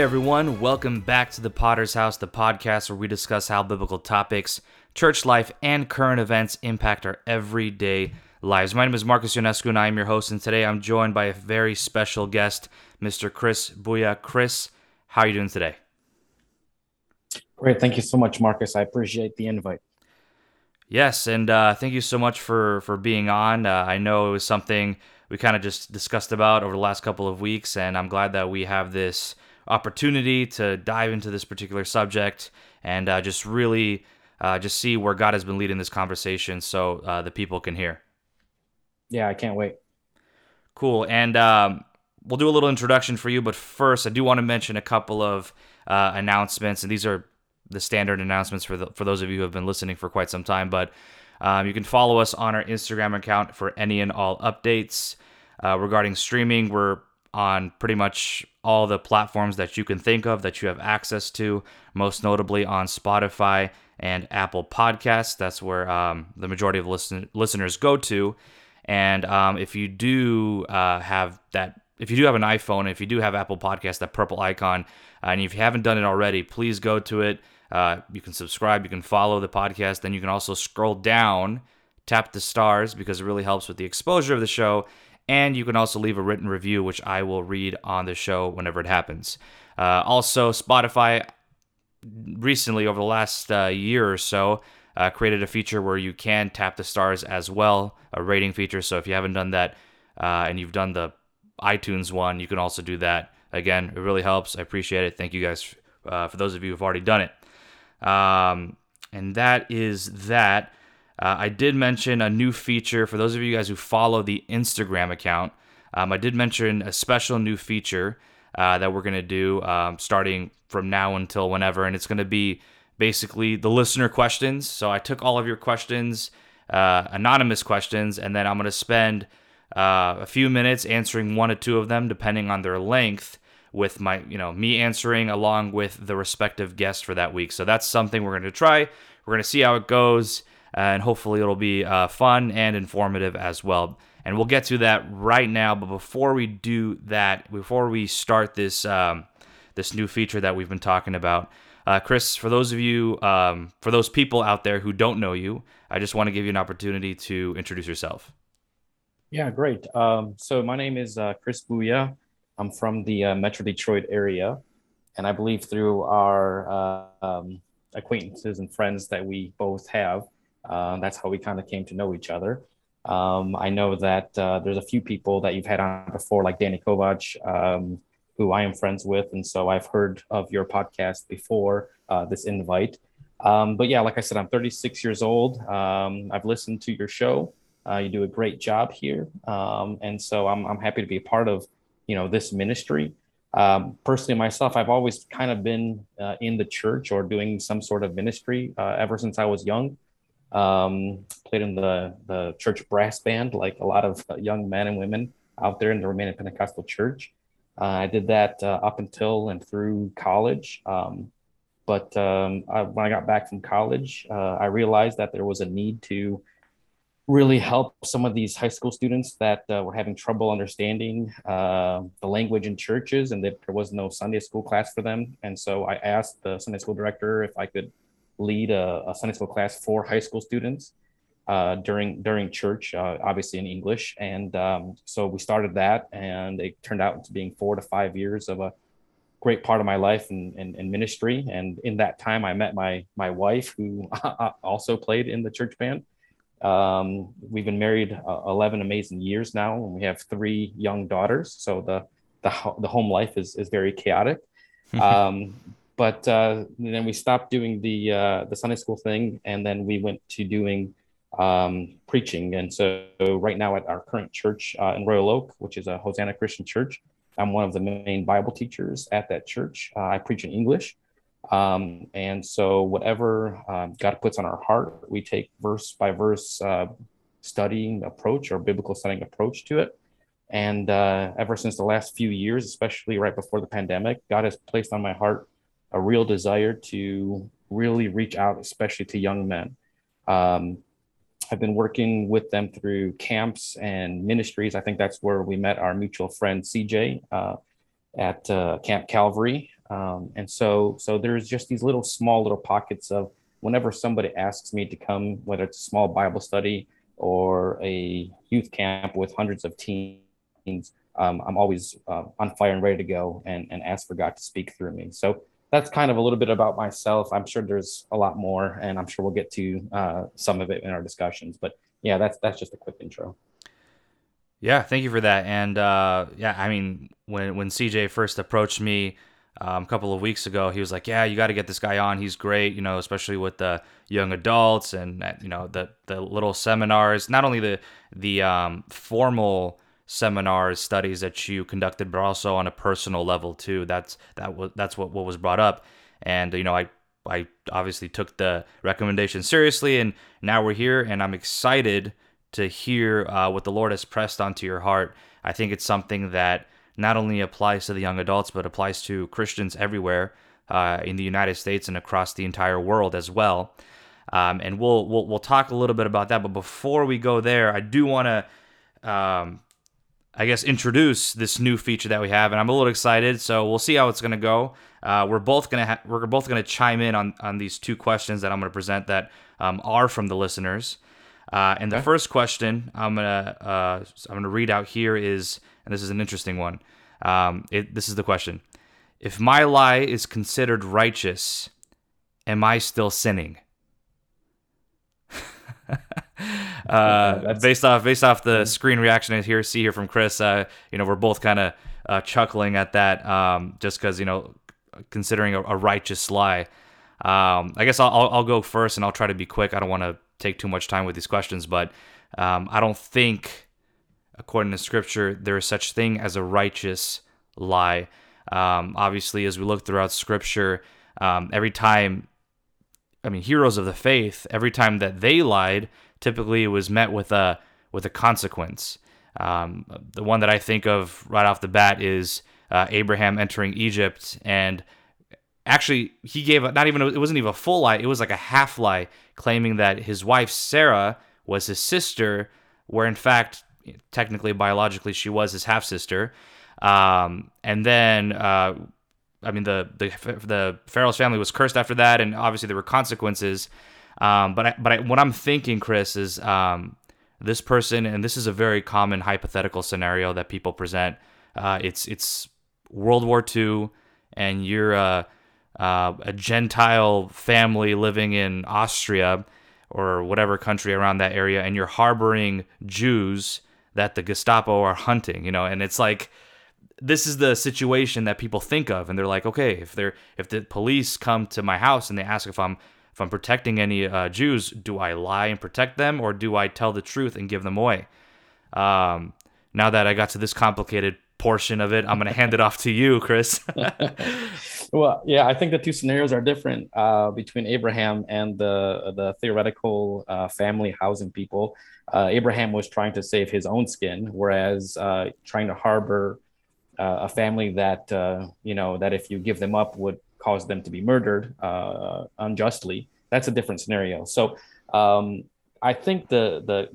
Hey everyone, welcome back to the Podders House, the podcast where we discuss how biblical topics, church life, and current events impact our everyday lives. My name is Marcus Ionescu and I am your host, and today I'm joined by a very special guest, Mr. Chris Buia. Chris, how are you doing today? Great. Thank you so much, Marcus. I appreciate the invite. Yes, and uh, thank you so much for for being on. Uh, I know it was something we kind of just discussed about over the last couple of weeks, and I'm glad that we have this opportunity to dive into this particular subject and uh, just really uh, just see where God has been leading this conversation, so uh, the people can hear. Yeah, I can't wait. Cool, and um, we'll do a little introduction for you, but first, I do want to mention a couple of uh, announcements, and these are the standard announcements for the, for those of you who have been listening for quite some time. But um, you can follow us on our Instagram account for any and all updates uh, regarding streaming. We're on pretty much all the platforms that you can think of that you have access to, most notably on Spotify and Apple Podcasts. That's where um, the majority of listen- listeners go to. And um, if you do uh, have that, if you do have an iPhone, if you do have Apple Podcast, that purple icon, uh, and if you haven't done it already, please go to it. Uh, you can subscribe, you can follow the podcast, then you can also scroll down, tap the stars because it really helps with the exposure of the show. And you can also leave a written review, which I will read on the show whenever it happens. Uh, also, Spotify recently, over the last uh, year or so, uh, created a feature where you can tap the stars as well, a rating feature. So if you haven't done that uh, and you've done the iTunes one, you can also do that. Again, it really helps. I appreciate it. Thank you guys uh, for those of you who've already done it. Um, and that is that. Uh, I did mention a new feature for those of you guys who follow the Instagram account. Um, I did mention a special new feature uh, that we're going to do um, starting from now until whenever, and it's going to be basically the listener questions. So I took all of your questions, uh, anonymous questions, and then I'm going to spend uh, a few minutes answering one or two of them, depending on their length with my, you know, me answering along with the respective guest for that week. So that's something we're going to try. We're going to see how it goes, and hopefully it'll be uh, fun and informative as well. And we'll get to that right now. But before we do that, before we start this um, this new feature that we've been talking about, uh, Chris, for those of you, um, for those people out there who don't know you, I just want to give you an opportunity to introduce yourself. Yeah, great. Um, so my name is uh, Chris Buia. I'm from the uh, Metro Detroit area, and I believe through our uh, um, acquaintances and friends that we both have, uh, that's how we kind of came to know each other. Um, I know that uh, there's a few people that you've had on before, like Danny Kovac, um, who I am friends with, and so I've heard of your podcast before uh, this invite. Um, but yeah, like I said, I'm 36 years old. Um, I've listened to your show. Uh, you do a great job here, um, and so I'm, I'm happy to be a part of you know this ministry um, personally myself i've always kind of been uh, in the church or doing some sort of ministry uh, ever since i was young um, played in the, the church brass band like a lot of uh, young men and women out there in the Romanian pentecostal church uh, i did that uh, up until and through college um, but um, I, when i got back from college uh, i realized that there was a need to really help some of these high school students that uh, were having trouble understanding uh, the language in churches and that there was no Sunday school class for them. And so I asked the Sunday school director if I could lead a, a Sunday school class for high school students uh, during during church, uh, obviously in English. And um, so we started that, and it turned out to being four to five years of a great part of my life in, in, in ministry. And in that time, I met my my wife, who also played in the church band. Um, we've been married uh, 11 amazing years now, and we have three young daughters. So the the, the home life is, is very chaotic. um, but uh, then we stopped doing the uh, the Sunday school thing, and then we went to doing um, preaching. And so right now at our current church uh, in Royal Oak, which is a Hosanna Christian church, I'm one of the main Bible teachers at that church. Uh, I preach in English. Um, and so, whatever um, God puts on our heart, we take verse by verse uh, studying approach or biblical studying approach to it. And uh, ever since the last few years, especially right before the pandemic, God has placed on my heart a real desire to really reach out, especially to young men. Um, I've been working with them through camps and ministries. I think that's where we met our mutual friend CJ uh, at uh, Camp Calvary Um, and so, so there's just these little small little pockets of whenever somebody asks me to come, whether it's a small Bible study or a youth camp with hundreds of teens, um, I'm always uh, on fire and ready to go and, and ask for God to speak through me. So that's kind of a little bit about myself. I'm sure there's a lot more, and I'm sure we'll get to uh, some of it in our discussions. But yeah, that's that's just a quick intro. Yeah, thank you for that. And uh, yeah, I mean, when when CJ first approached me um, a couple of weeks ago, he was like, "Yeah, you got to get this guy on. He's great, you know, especially with the young adults and you know the the little seminars. Not only the the um, formal seminars, studies that you conducted, but also on a personal level too. That's that was that's what what was brought up, and you know, I I obviously took the recommendation seriously, and now we're here, and I'm excited to hear uh, what the Lord has pressed onto your heart. I think it's something that not only applies to the young adults, but applies to Christians everywhere uh, in the United States and across the entire world as well. Um, and we'll, we'll we'll talk a little bit about that. But before we go there, I do want to, um, I guess, introduce this new feature that we have, and I'm a little excited. So we'll see how it's going to go. Uh, we're both gonna ha- we're both gonna chime in on on these two questions that I'm gonna present that um, are from the listeners. Uh, and the first question I'm gonna uh, I'm gonna read out here is, and this is an interesting one. Um, it, this is the question: If my lie is considered righteous, am I still sinning? uh, based off based off the screen reaction I hear see here from Chris, uh, you know, we're both kind of uh, chuckling at that, um, just because you know, considering a, a righteous lie. Um, I guess I'll, I'll go first, and I'll try to be quick. I don't want to take too much time with these questions, but um, I don't think, according to Scripture, there is such thing as a righteous lie. Um, obviously, as we look throughout Scripture, um, every time, I mean, heroes of the faith, every time that they lied, typically it was met with a with a consequence. Um, the one that I think of right off the bat is uh, Abraham entering Egypt and actually he gave not even it wasn't even a full lie it was like a half lie claiming that his wife sarah was his sister where in fact technically biologically she was his half sister um, and then uh, i mean the, the the pharaoh's family was cursed after that and obviously there were consequences um, but I, but I, what i'm thinking chris is um, this person and this is a very common hypothetical scenario that people present. Uh, it's it's world war ii and you're uh, a Gentile family living in Austria or whatever country around that area, and you're harboring Jews that the Gestapo are hunting, you know, and it's like this is the situation that people think of, and they're like, okay, if they're if the police come to my house and they ask if I'm if I'm protecting any uh, Jews, do I lie and protect them, or do I tell the truth and give them away? Um, now that I got to this complicated portion of it, I'm going to hand it off to you, Chris. well, yeah, I think the two scenarios are different uh, between Abraham and the the theoretical uh, family housing people. Uh, Abraham was trying to save his own skin, whereas uh, trying to harbor uh, a family that uh, you know that if you give them up would cause them to be murdered unjustly. That's a different scenario. So um, I think the the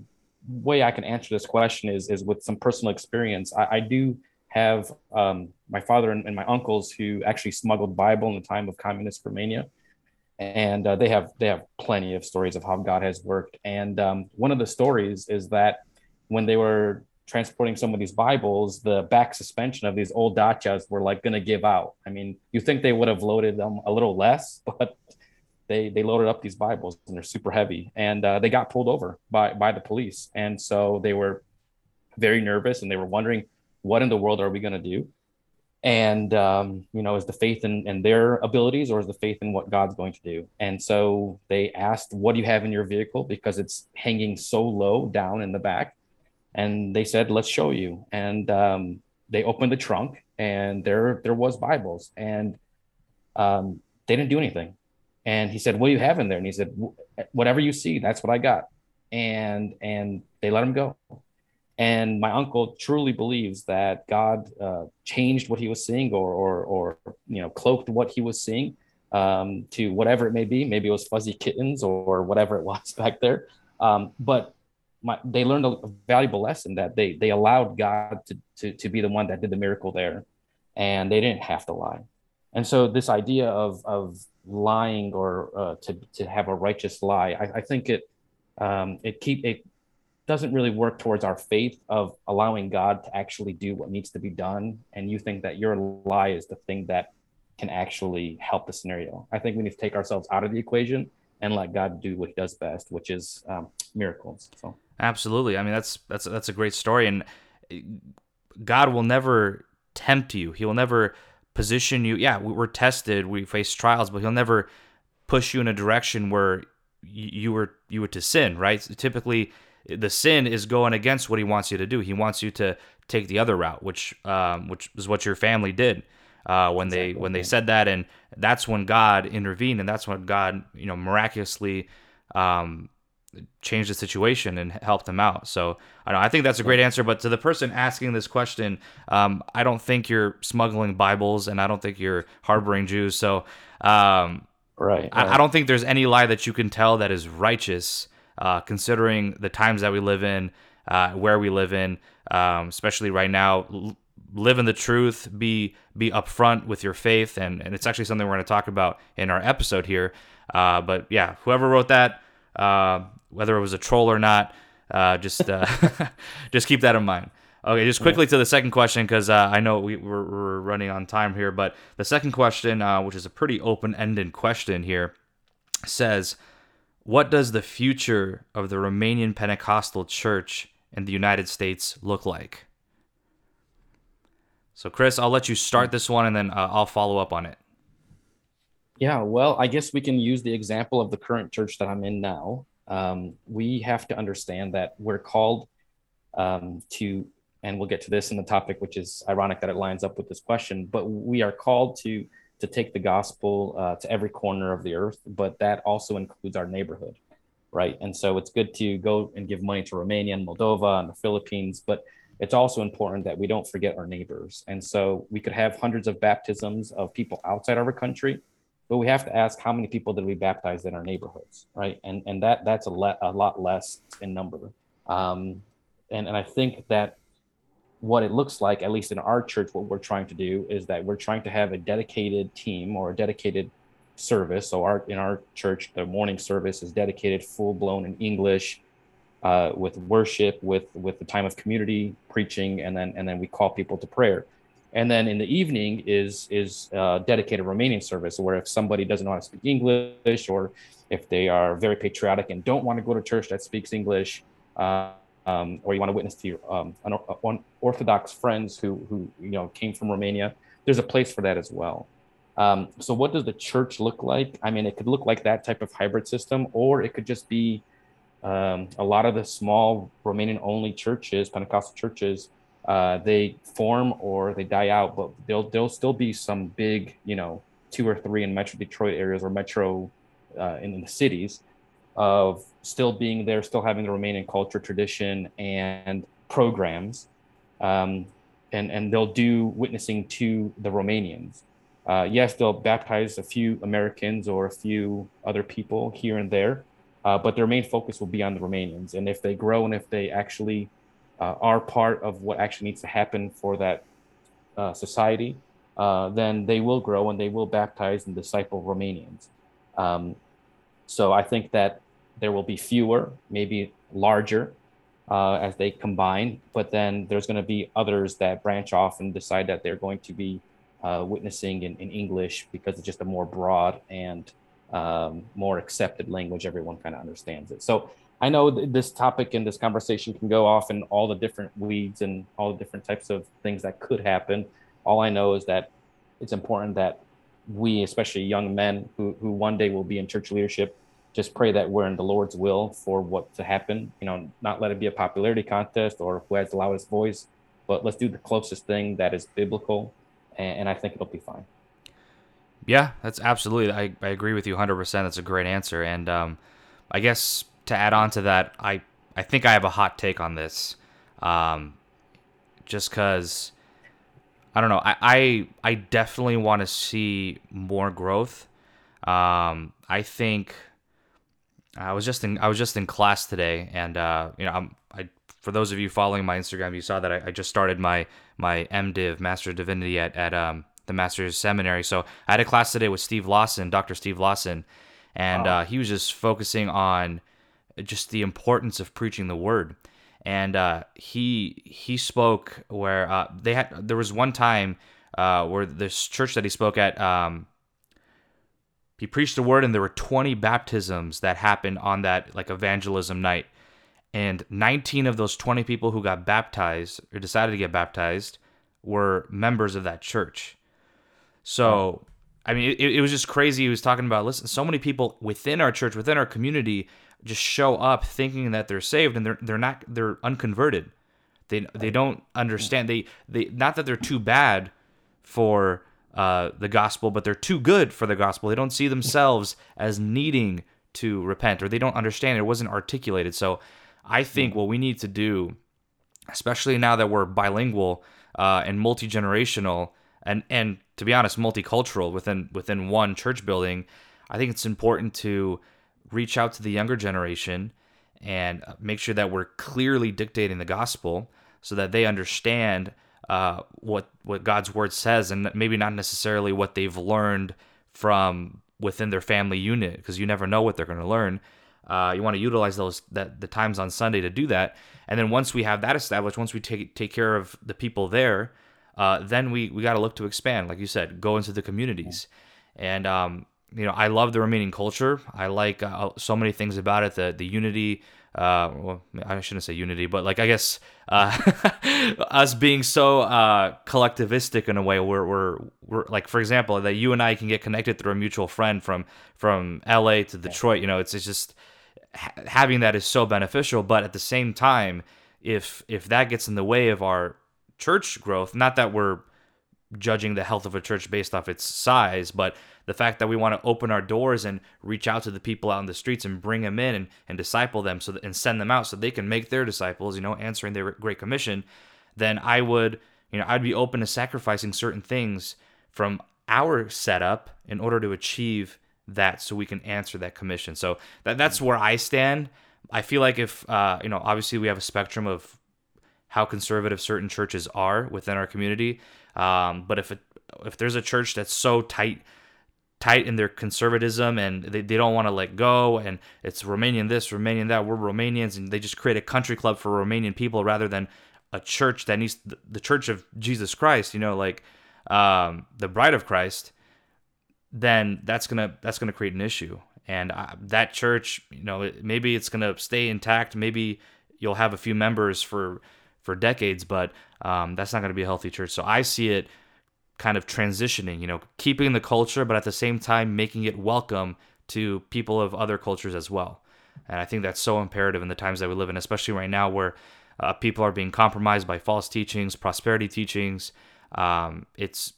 way I can answer this question is is with some personal experience. I, I do have um, my father and, and, my uncles who actually smuggled Bible in the time of communist Romania, and uh, they have they have plenty of stories of how God has worked. And um, one of the stories is that when they were transporting some of these Bibles, the back suspension of these old Dacias were like going to give out. I mean, you think they would have loaded them a little less, but they they loaded up these Bibles and they're super heavy, and uh, they got pulled over by by the police, and so they were very nervous and they were wondering what in the world are we going to do? And, um, you know, is the faith in, in their abilities or is the faith in what God's going to do? And so they asked, What do you have in your vehicle? Because it's hanging so low down in the back. And they said, Let's show you. And um, they opened the trunk and there there was Bibles. And um, they didn't do anything. And he said, What do you have in there? And he said, Whatever you see, that's what I got. And and they let him go. And my uncle truly believes that God uh, changed what he was seeing, or, or, or you know, cloaked what he was seeing um, to whatever it may be. Maybe it was fuzzy kittens or whatever it was back there. Um, but my, they learned a valuable lesson that they they allowed God to, to to be the one that did the miracle there, and they didn't have to lie. And so this idea of of lying or uh, to to have a righteous lie, I, I think it um, it keep it doesn't really work towards our faith of allowing God to actually do what needs to be done. And you think that your lie is the thing that can actually help the scenario. I think we need to take ourselves out of the equation and let God do what He does best, which is um, miracles. So absolutely, I mean that's that's that's a great story, and God will never tempt you. He will never position you. Yeah, we're tested, we face trials, but He'll never push you in a direction where you were you were to sin. Right? Typically, the sin is going against what He wants you to do. He wants you to take the other route, which um, which is what your family did uh, when exactly. they when they said that, and that's when God intervened, and that's when God you know miraculously um, changed the situation and helped them out. So I I think that's a great answer. But to the person asking this question, um, I don't think you're smuggling Bibles, and I don't think you're harboring Jews. So um, right, right. I, I, don't think there's any lie that you can tell that is righteous, uh, considering the times that we live in, uh, where we live in, um, especially right now live in the truth, be be upfront with your faith, and and it's actually something we're going to talk about in our episode here. Uh, but yeah, whoever wrote that, uh, whether it was a troll or not, uh, just uh, just keep that in mind. Okay, just quickly to the second question because uh, I know we, we're, we're, running on time here, but the second question, uh, which is a pretty open-ended question here, says, "What does the future of the Romanian Pentecostal Church in the United States look like?" So, Chris, I'll let you start this one and then uh, I'll follow up on it. Yeah, well, I guess we can use the example of the current church that I'm in now. Um, we have to understand that we're called um, to, and we'll get to this in the topic, which is ironic that it lines up with this question, but we are called to to take the gospel uh, to every corner of the earth, but that also includes our neighborhood, right? And so it's good to go and give money to Romania and Moldova and the Philippines, but it's also important that we don't forget our neighbors. And so we could have hundreds of baptisms of people outside our country, but we have to ask how many people did we baptize in our neighborhoods, right? And and that that's a, le- a lot less in number. Um, and and I think that what it looks like, at least in our church, what we're trying to do is that we're trying to have a dedicated team or a dedicated service. So our in our church, the morning service is dedicated full blown in English uh, with worship, with with the time of community preaching, and then and then we call people to prayer. And then in the evening is is uh, dedicated Romanian service, where if somebody doesn't know how to speak English, or if they are very patriotic and don't want to go to church that speaks English, uh, um, or you want to witness to your um, an, Orthodox friends who who you know came from Romania, there's a place for that as well. Um, so what does the church look like? I mean, it could look like that type of hybrid system, or it could just be um, a lot of the small Romanian only churches, Pentecostal churches, uh, they form or they die out, but there'll there'll still be some big, you know, two or three in Metro Detroit areas or Metro uh, in, in, the cities of still being there, still having the Romanian culture, tradition, and programs, um, and and they'll do witnessing to the Romanians. Uh, yes, they'll baptize a few Americans or a few other people here and there, uh, but their main focus will be on the Romanians. And if they grow and if they actually uh, are part of what actually needs to happen for that uh, society, uh, then they will grow and they will baptize and disciple Romanians. Um, so I think that there will be fewer, maybe larger, uh, as they combine, but then there's going to be others that branch off and decide that they're going to be uh, witnessing in, in English because it's just a more broad and um, more accepted language, everyone kind of understands it. So I know th- this topic and this conversation can go off in all the different weeds and all the different types of things that could happen. All I know is that it's important that we, especially young men who, who one day will be in church leadership, just pray that we're in the Lord's will for what to happen. You know, not let it be a popularity contest or who has the loudest voice, but let's do the closest thing that is biblical, and, and I think it'll be fine. Yeah, that's absolutely. I, I agree with you 100%. That's a great answer. And um, I guess to add on to that, I, I think I have a hot take on this. Um, just because, I don't know, I, I, I definitely want to see more growth. Um, I think I was just in I was just in class today, and uh, you know, I'm I for those of you following my Instagram, you saw that I, I just started my my MDiv Master of Divinity at at um, the master's seminary. So I had a class today with Steve Lawson, Dr. Steve Lawson, and wow. uh, he was just focusing on just the importance of preaching the word. And uh, he he spoke where uh, they had there was one time uh, where this church that he spoke at um, he preached the word and there were 20 baptisms that happened on that like evangelism night. And 19 of those 20 people who got baptized or decided to get baptized were members of that church. So i mean it, it was just crazy. He was talking about listen so many people within our church within our community just show up thinking that they're saved and they're they're not they're unconverted they they don't understand they they not that they're too bad for uh, the gospel, but they're too good for the gospel. They don't see themselves as needing to repent, or they don't understand it. wasn't articulated. So I think what we need to do, especially now that we're bilingual uh, and multi generational, and and to be honest, multicultural within within one church building, I think it's important to reach out to the younger generation and make sure that we're clearly dictating the gospel so that they understand uh, what what God's word says, and maybe not necessarily what they've learned from within their family unit, because you never know what they're going to learn. Uh, you want to utilize those that the times on Sunday to do that, and then once we have that established, once we take take care of the people there, uh, then we we got to look to expand, like you said, go into the communities, and um, you know I love the Romanian culture. I like uh, so many things about it. The the unity uh, well, I shouldn't say unity, but like I guess uh, us being so uh, collectivistic in a way, where we're, we're like, for example, that you and I can get connected through a mutual friend from from LA to Detroit. You know, it's, it's just having that is so beneficial. But at the same time, if if that gets in the way of our church growth, not that we're judging the health of a church based off its size, but the fact that we want to open our doors and reach out to the people out in the streets and bring them in and, and disciple them so that, and send them out so they can make their disciples, you know, answering their great commission, then I would, you know, I'd be open to sacrificing certain things from our setup in order to achieve that so we can answer that commission. So that that's where I stand. I feel like if uh, you know, obviously we have a spectrum of how conservative certain churches are within our community. Um, but if it, if there's a church that's so tight tight in their conservatism and they, they don't want to let go and it's Romanian this, Romanian that, we're Romanians and they just create a country club for Romanian people rather than a church that needs the church of Jesus Christ, you know, like um, the bride of Christ, then that's gonna that's gonna create an issue. And uh, that church, you know, maybe it's gonna stay intact. Maybe you'll have a few members for for decades, but um, that's not gonna be a healthy church. So I see it kind of transitioning, you know, keeping the culture, but at the same time making it welcome to people of other cultures as well. And I think that's so imperative in the times that we live in, especially right now where uh, people are being compromised by false teachings, prosperity teachings. Um, it's,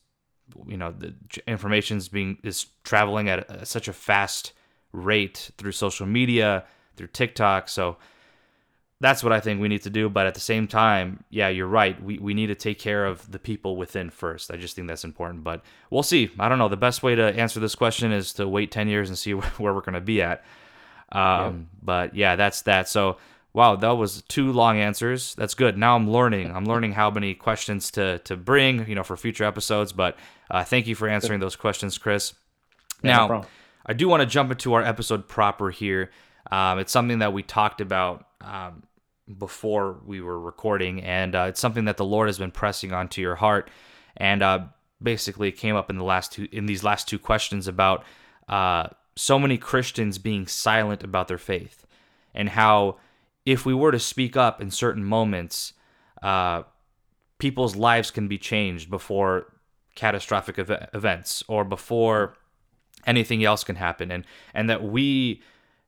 you know, the information is being is traveling at a, such a fast rate through social media, through TikTok. So that's what I think we need to do. But at the same time, yeah, you're right. We, we need to take care of the people within first. I just think that's important. But we'll see. I don't know. The best way to answer this question is to wait 10 years and see where we're going to be at. Um, yeah. But yeah, that's that. So, wow, that was two long answers. That's good. Now I'm learning. I'm learning how many questions to, to bring, you know, for future episodes. But uh, thank you for answering those questions, Chris. Yeah, now, no I do want to jump into our episode proper here. Um, it's something that we talked about um, before we were recording, and uh, it's something that the Lord has been pressing onto your heart, and uh, basically came up in the last two in these last two questions about uh, so many Christians being silent about their faith, and how if we were to speak up in certain moments, uh, people's lives can be changed before catastrophic ev- events or before anything else can happen, and and that we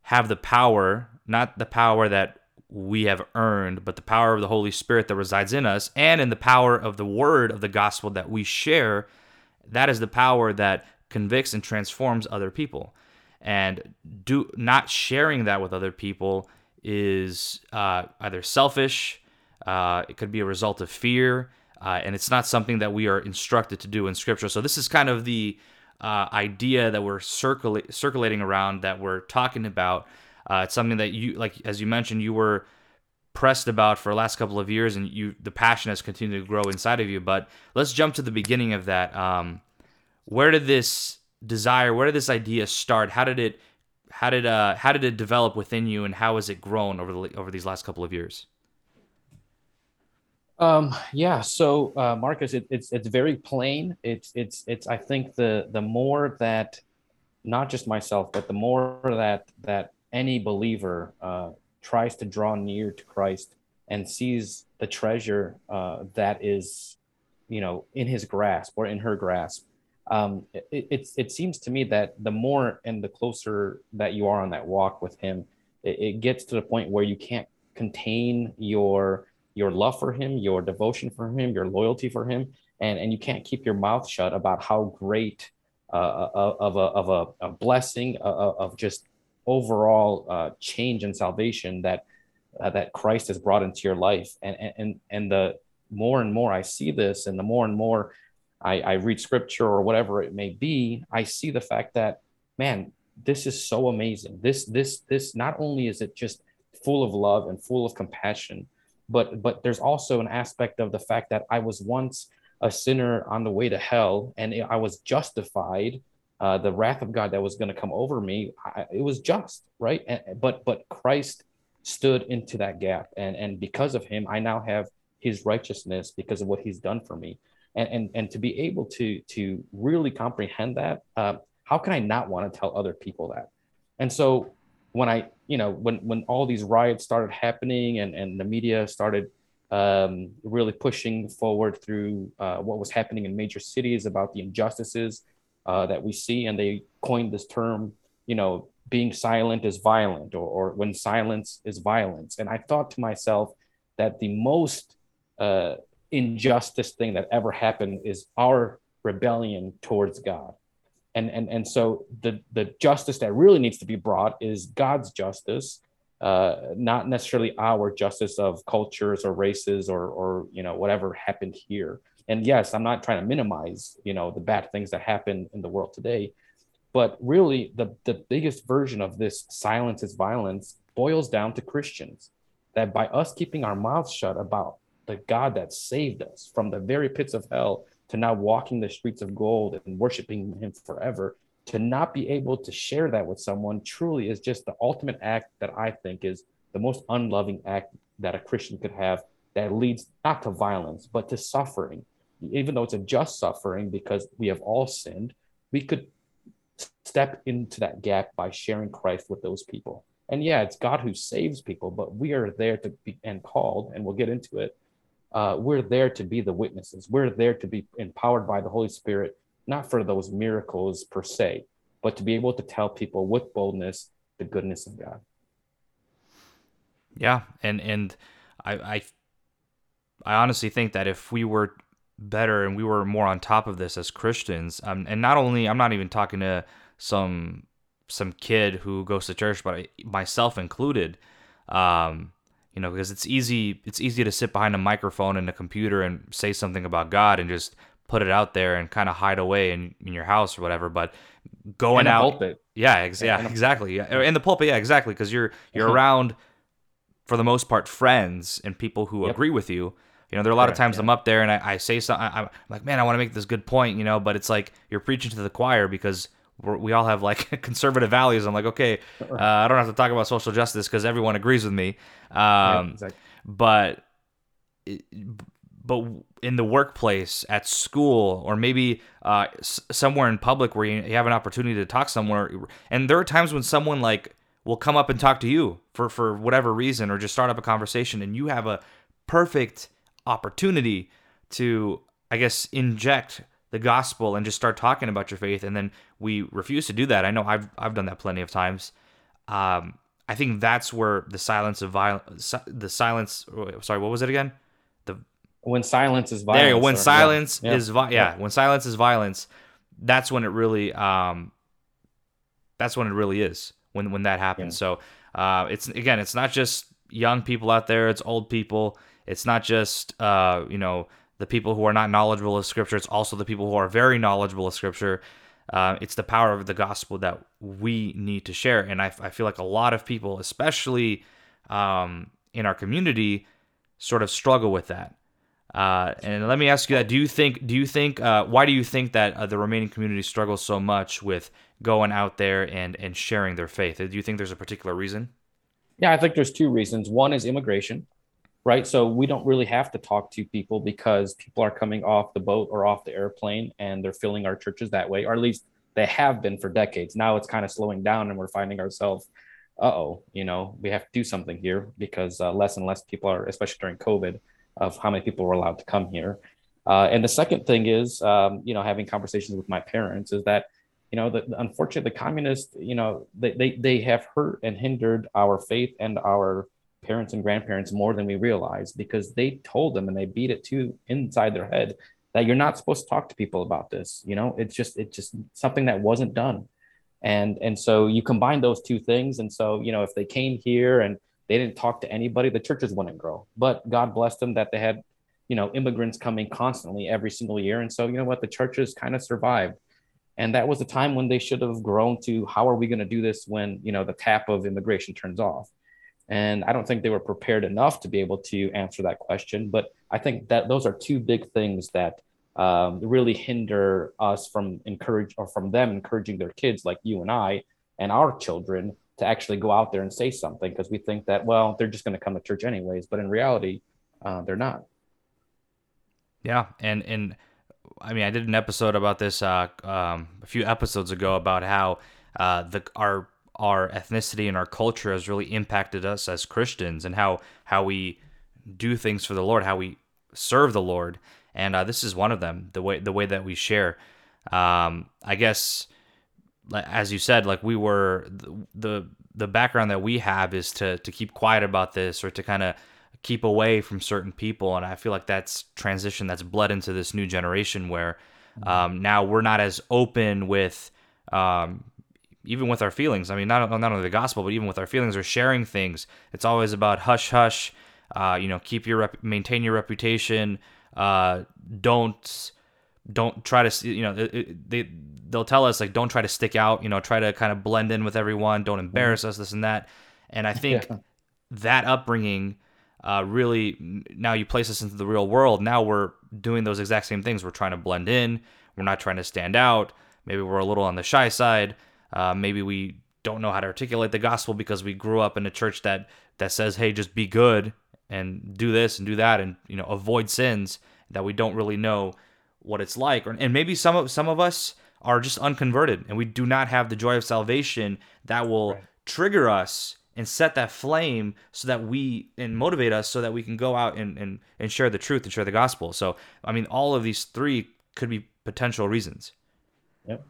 have the power, not the power that we have earned, but the power of the Holy Spirit that resides in us and in the power of the word of the gospel that we share, that is the power that convicts and transforms other people. And do not sharing that with other people is uh, either selfish, uh, it could be a result of fear, uh, and it's not something that we are instructed to do in Scripture. So this is kind of the uh, idea that we're circula- circulating around that we're talking about uh, it's something that you like, as you mentioned, you were pressed about for the last couple of years, and you the passion has continued to grow inside of you. But let's jump to the beginning of that. Um, where did this desire, where did this idea start? How did it, how did uh, how did it develop within you, and how has it grown over the over these last couple of years? Um, yeah. So, uh, Marcus, it, it's it's very plain. It's it's it's. I think the the more that, not just myself, but the more that that any believer uh, tries to draw near to Christ and sees the treasure uh, that is, you know, in his grasp or in her grasp, um, it, it, it seems to me that the more and the closer that you are on that walk with him, it, it gets to the point where you can't contain your your love for him, your devotion for him, your loyalty for him, and and you can't keep your mouth shut about how great uh, uh of a of a, a blessing uh, uh, of just overall uh, change and salvation that uh, that Christ has brought into your life. And and and the more and more I see this, and the more and more I, I read scripture or whatever it may be, I see the fact that man, this is so amazing. This this this not only is it just full of love and full of compassion, but but there's also an aspect of the fact that I was once a sinner on the way to hell, and I was justified. Uh, the wrath of God that was going to come over me, I, it was just right. And, but but Christ stood into that gap. And and because of him i now have his righteousness because of what he's done for me. And and, and to be able to to really comprehend that uh, how can i not want to tell other people that? And so when i you know when when all these riots started happening and and the media started um, really pushing forward through uh, what was happening in major cities about the injustices uh, that we see and they coined this term you know being silent is violent or, or when silence is violence. And I thought to myself that the most uh, injustice thing that ever happened is our rebellion towards God. And, and, and so the, the justice that really needs to be brought is God's justice, uh, not necessarily our justice of cultures or races or, or, you know, whatever happened here. And yes, I'm not trying to minimize, you know, the bad things that happen in the world today, but really, the, the biggest version of this silence is violence boils down to Christians. That by us keeping our mouths shut about the God that saved us from the very pits of hell to now walking the streets of gold and worshiping Him forever, to not be able to share that with someone truly is just the ultimate act that I think is the most unloving act that a Christian could have that leads not to violence, but to suffering. Even though it's a just suffering because we have all sinned, we could step into that gap by sharing Christ with those people. And yeah, it's God who saves people, but we are there to be and called, and we'll get into it. Uh, we're there to be the witnesses. We're there to be empowered by the Holy Spirit, not for those miracles per se, but to be able to tell people with boldness the goodness of God. Yeah, and and I I, I honestly think that if we were better and we were more on top of this as Christians. Um, and not only I'm not even talking to some some kid who goes to church, but I, myself included. Um, you know, because it's easy it's easy to sit behind a microphone and a computer and say something about God and just put it out there and kind of hide away in, in your house or whatever. But going out, pulpit. yeah, ex- yeah, exactly, yeah, in the pulpit, yeah, exactly, because you're you're around for the most part friends and people who yep. agree with you you know, there are a lot of times yeah. I'm up there and I, I say something. I, am like, man, I want to make this good point, you know, but it's like you're preaching to the choir because we all have like conservative values. I'm like, okay, uh, I don't have to talk about social justice because everyone agrees with me. Um, exactly. But, but in the workplace, at school, or maybe uh, somewhere in public where you have an opportunity to talk somewhere, and there are times when someone like will come up and talk to you for for whatever reason, or just start up a conversation, and you have a perfect opportunity to, I guess, inject the gospel and just start talking about your faith, and then we refuse to do that. I know I've I've done that plenty of times. Um, I think that's where the silence of violence, the silence. Sorry, what was it again? The when silence is violence. There. When or, silence yeah. is vi- yeah, yeah, when silence is violence, that's when it really um, that's when it really is when when that happens. Yeah. So uh, it's again, it's not just young people out there; it's old people. It's not just uh, you know the people who are not knowledgeable of Scripture. It's also the people who are very knowledgeable of Scripture. Uh, it's the power of the gospel that we need to share, and I, I feel like a lot of people, especially um, in our community, sort of struggle with that. Uh, and let me ask you that: Do you think? Do you think? Uh, why do you think that uh, the Romanian community struggles so much with going out there and and sharing their faith? Do you think there's a particular reason? Yeah, I think there's two reasons. One is immigration, right? So we don't really have to talk to people because people are coming off the boat or off the airplane and they're filling our churches that way, or at least they have been for decades. Now it's kind of slowing down and we're finding ourselves, uh oh, you know, we have to do something here because uh, less and less people are, especially during COVID, of how many people were allowed to come here. Uh, and the second thing is, um, you know, having conversations with my parents is that you know, the, unfortunately, the communists, you know, they, they, they have hurt and hindered our faith and our parents and grandparents more than we realize because they told them and they beat it to inside their head that you're not supposed to talk to people about this. You know, it's just, it's just something that wasn't done. And, and so you combine those two things. And so, you know, if they came here and they didn't talk to anybody, the churches wouldn't grow, but God blessed them that they had, you know, immigrants coming constantly every single year. And so, you know what, the churches kind of survived and that was the time when they should have grown to how are we going to do this when you know the tap of immigration turns off and i don't think they were prepared enough to be able to answer that question but i think that those are two big things that um, really hinder us from encourage or from them encouraging their kids like you and i and our children to actually go out there and say something because we think that well they're just going to come to church anyways but in reality uh, they're not. Yeah and and I mean, I did an episode about this uh, um, a few episodes ago about how uh, the our our ethnicity and our culture has really impacted us as Christians and how how we do things for the Lord, how we serve the Lord, and uh, this is one of them. The way the way that we share. Um, I guess, as you said, like we were the, the the background that we have is to to keep quiet about this or to kind of keep away from certain people. And I feel like that's transition that's bled into this new generation where um, now we're not as open with. Um, even with our feelings, I mean, not not only the gospel, but even with our feelings or sharing things, it's always about hush hush. Uh, you know, keep your rep- maintain your reputation. Uh, don't don't try to you know it, they they'll tell us like don't try to stick out. You know, try to kind of blend in with everyone. Don't embarrass mm-hmm. us. This and that. And I think yeah. that upbringing uh, really now you place us into the real world. Now we're doing those exact same things. We're trying to blend in. We're not trying to stand out. Maybe we're a little on the shy side. Uh, maybe we don't know how to articulate the gospel because we grew up in a church that that says, "Hey, just be good and do this and do that and you know avoid sins." That we don't really know what it's like, and maybe some of some of us are just unconverted and we do not have the joy of salvation that will right. trigger us and set that flame so that we and motivate us so that we can go out and, and, and share the truth and share the gospel. So, I mean, all of these three could be potential reasons. Yep.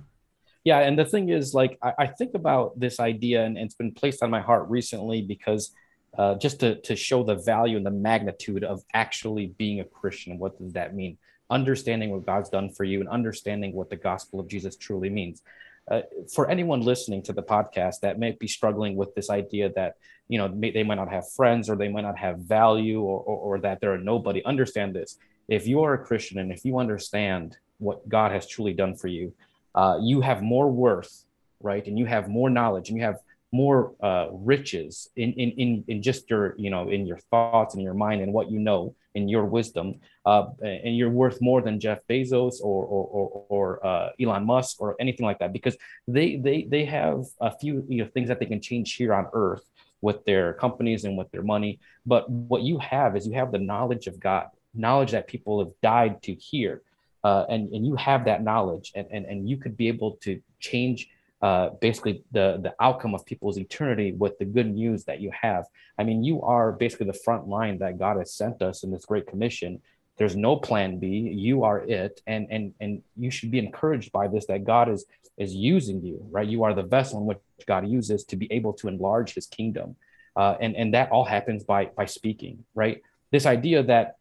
Yeah. And the thing is, like, I, I think about this idea and, and, it's been placed on my heart recently because uh, just to, to show the value and the magnitude of actually being a Christian. What does that mean? Understanding what God's done for you and understanding what the gospel of Jesus truly means uh, for anyone listening to the podcast that may be struggling with this idea that you know may, they might not have friends or they might not have value or, or, or that they're a nobody understand this if you are a christian and if you understand what god has truly done for you uh, you have more worth right? And you have more knowledge and you have more uh, riches in, in in in just your you know in your thoughts and your mind and what you know in your wisdom. Uh, and you're worth more than Jeff Bezos or or, or, or uh, Elon Musk or anything like that because they they they have a few you know things that they can change here on Earth with their companies and with their money. But what you have is you have the knowledge of God, knowledge that people have died to hear, uh, and and you have that knowledge, and and and you could be able to change uh, basically the the outcome of people's eternity with the good news that you have. I mean, you are basically the front line that God has sent us in this great commission. There's no plan B. You are it, and and and you should be encouraged by this that God is is using you, right? You are the vessel in which God uses to be able to enlarge His kingdom, uh, and and that all happens by by speaking, right? This idea that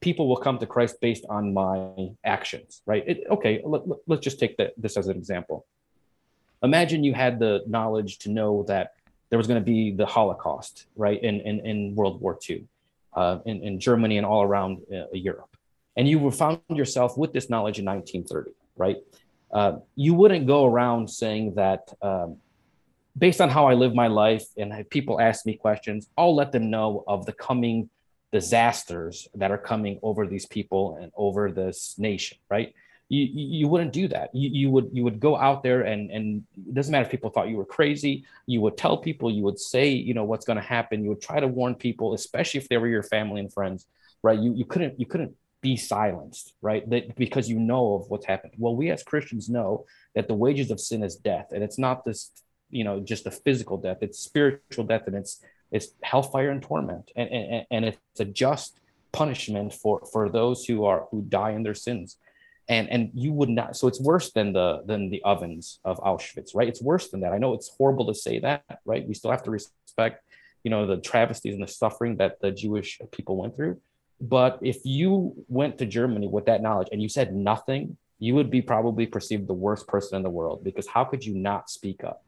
people will come to Christ based on my actions, right? It, okay, let, us just take the, this as an example imagine you had the knowledge to know that there was going to be the Holocaust, right, in, in, in World War II, uh, in, in Germany and all around uh, Europe. And you found yourself with this knowledge in 1930, right? Uh, you wouldn't go around saying that um, based on how I live my life and people ask me questions, I'll let them know of the coming disasters that are coming over these people and over this nation, right? You, you wouldn't do that. You, you would you would go out there and and it doesn't matter if people thought you were crazy. You would tell people. You would say you know what's going to happen. You would try to warn people, especially if they were your family and friends, right? You you couldn't you couldn't be silenced, right? That because you know of what's happened. Well, we as Christians know that the wages of sin is death, and it's not this you know just a physical death. It's spiritual death, and it's it's hellfire and torment. And, and, and it's a just punishment for for those who are who die in their sins. And and you would not so it's worse than the than the ovens of auschwitz right? It's worse than that. I know it's horrible to say that right? We still have to respect you know the travesties and the suffering that the jewish people went through. But if you went to germany with that knowledge and you said nothing you would be probably perceived the worst person in the world because how could you not speak up?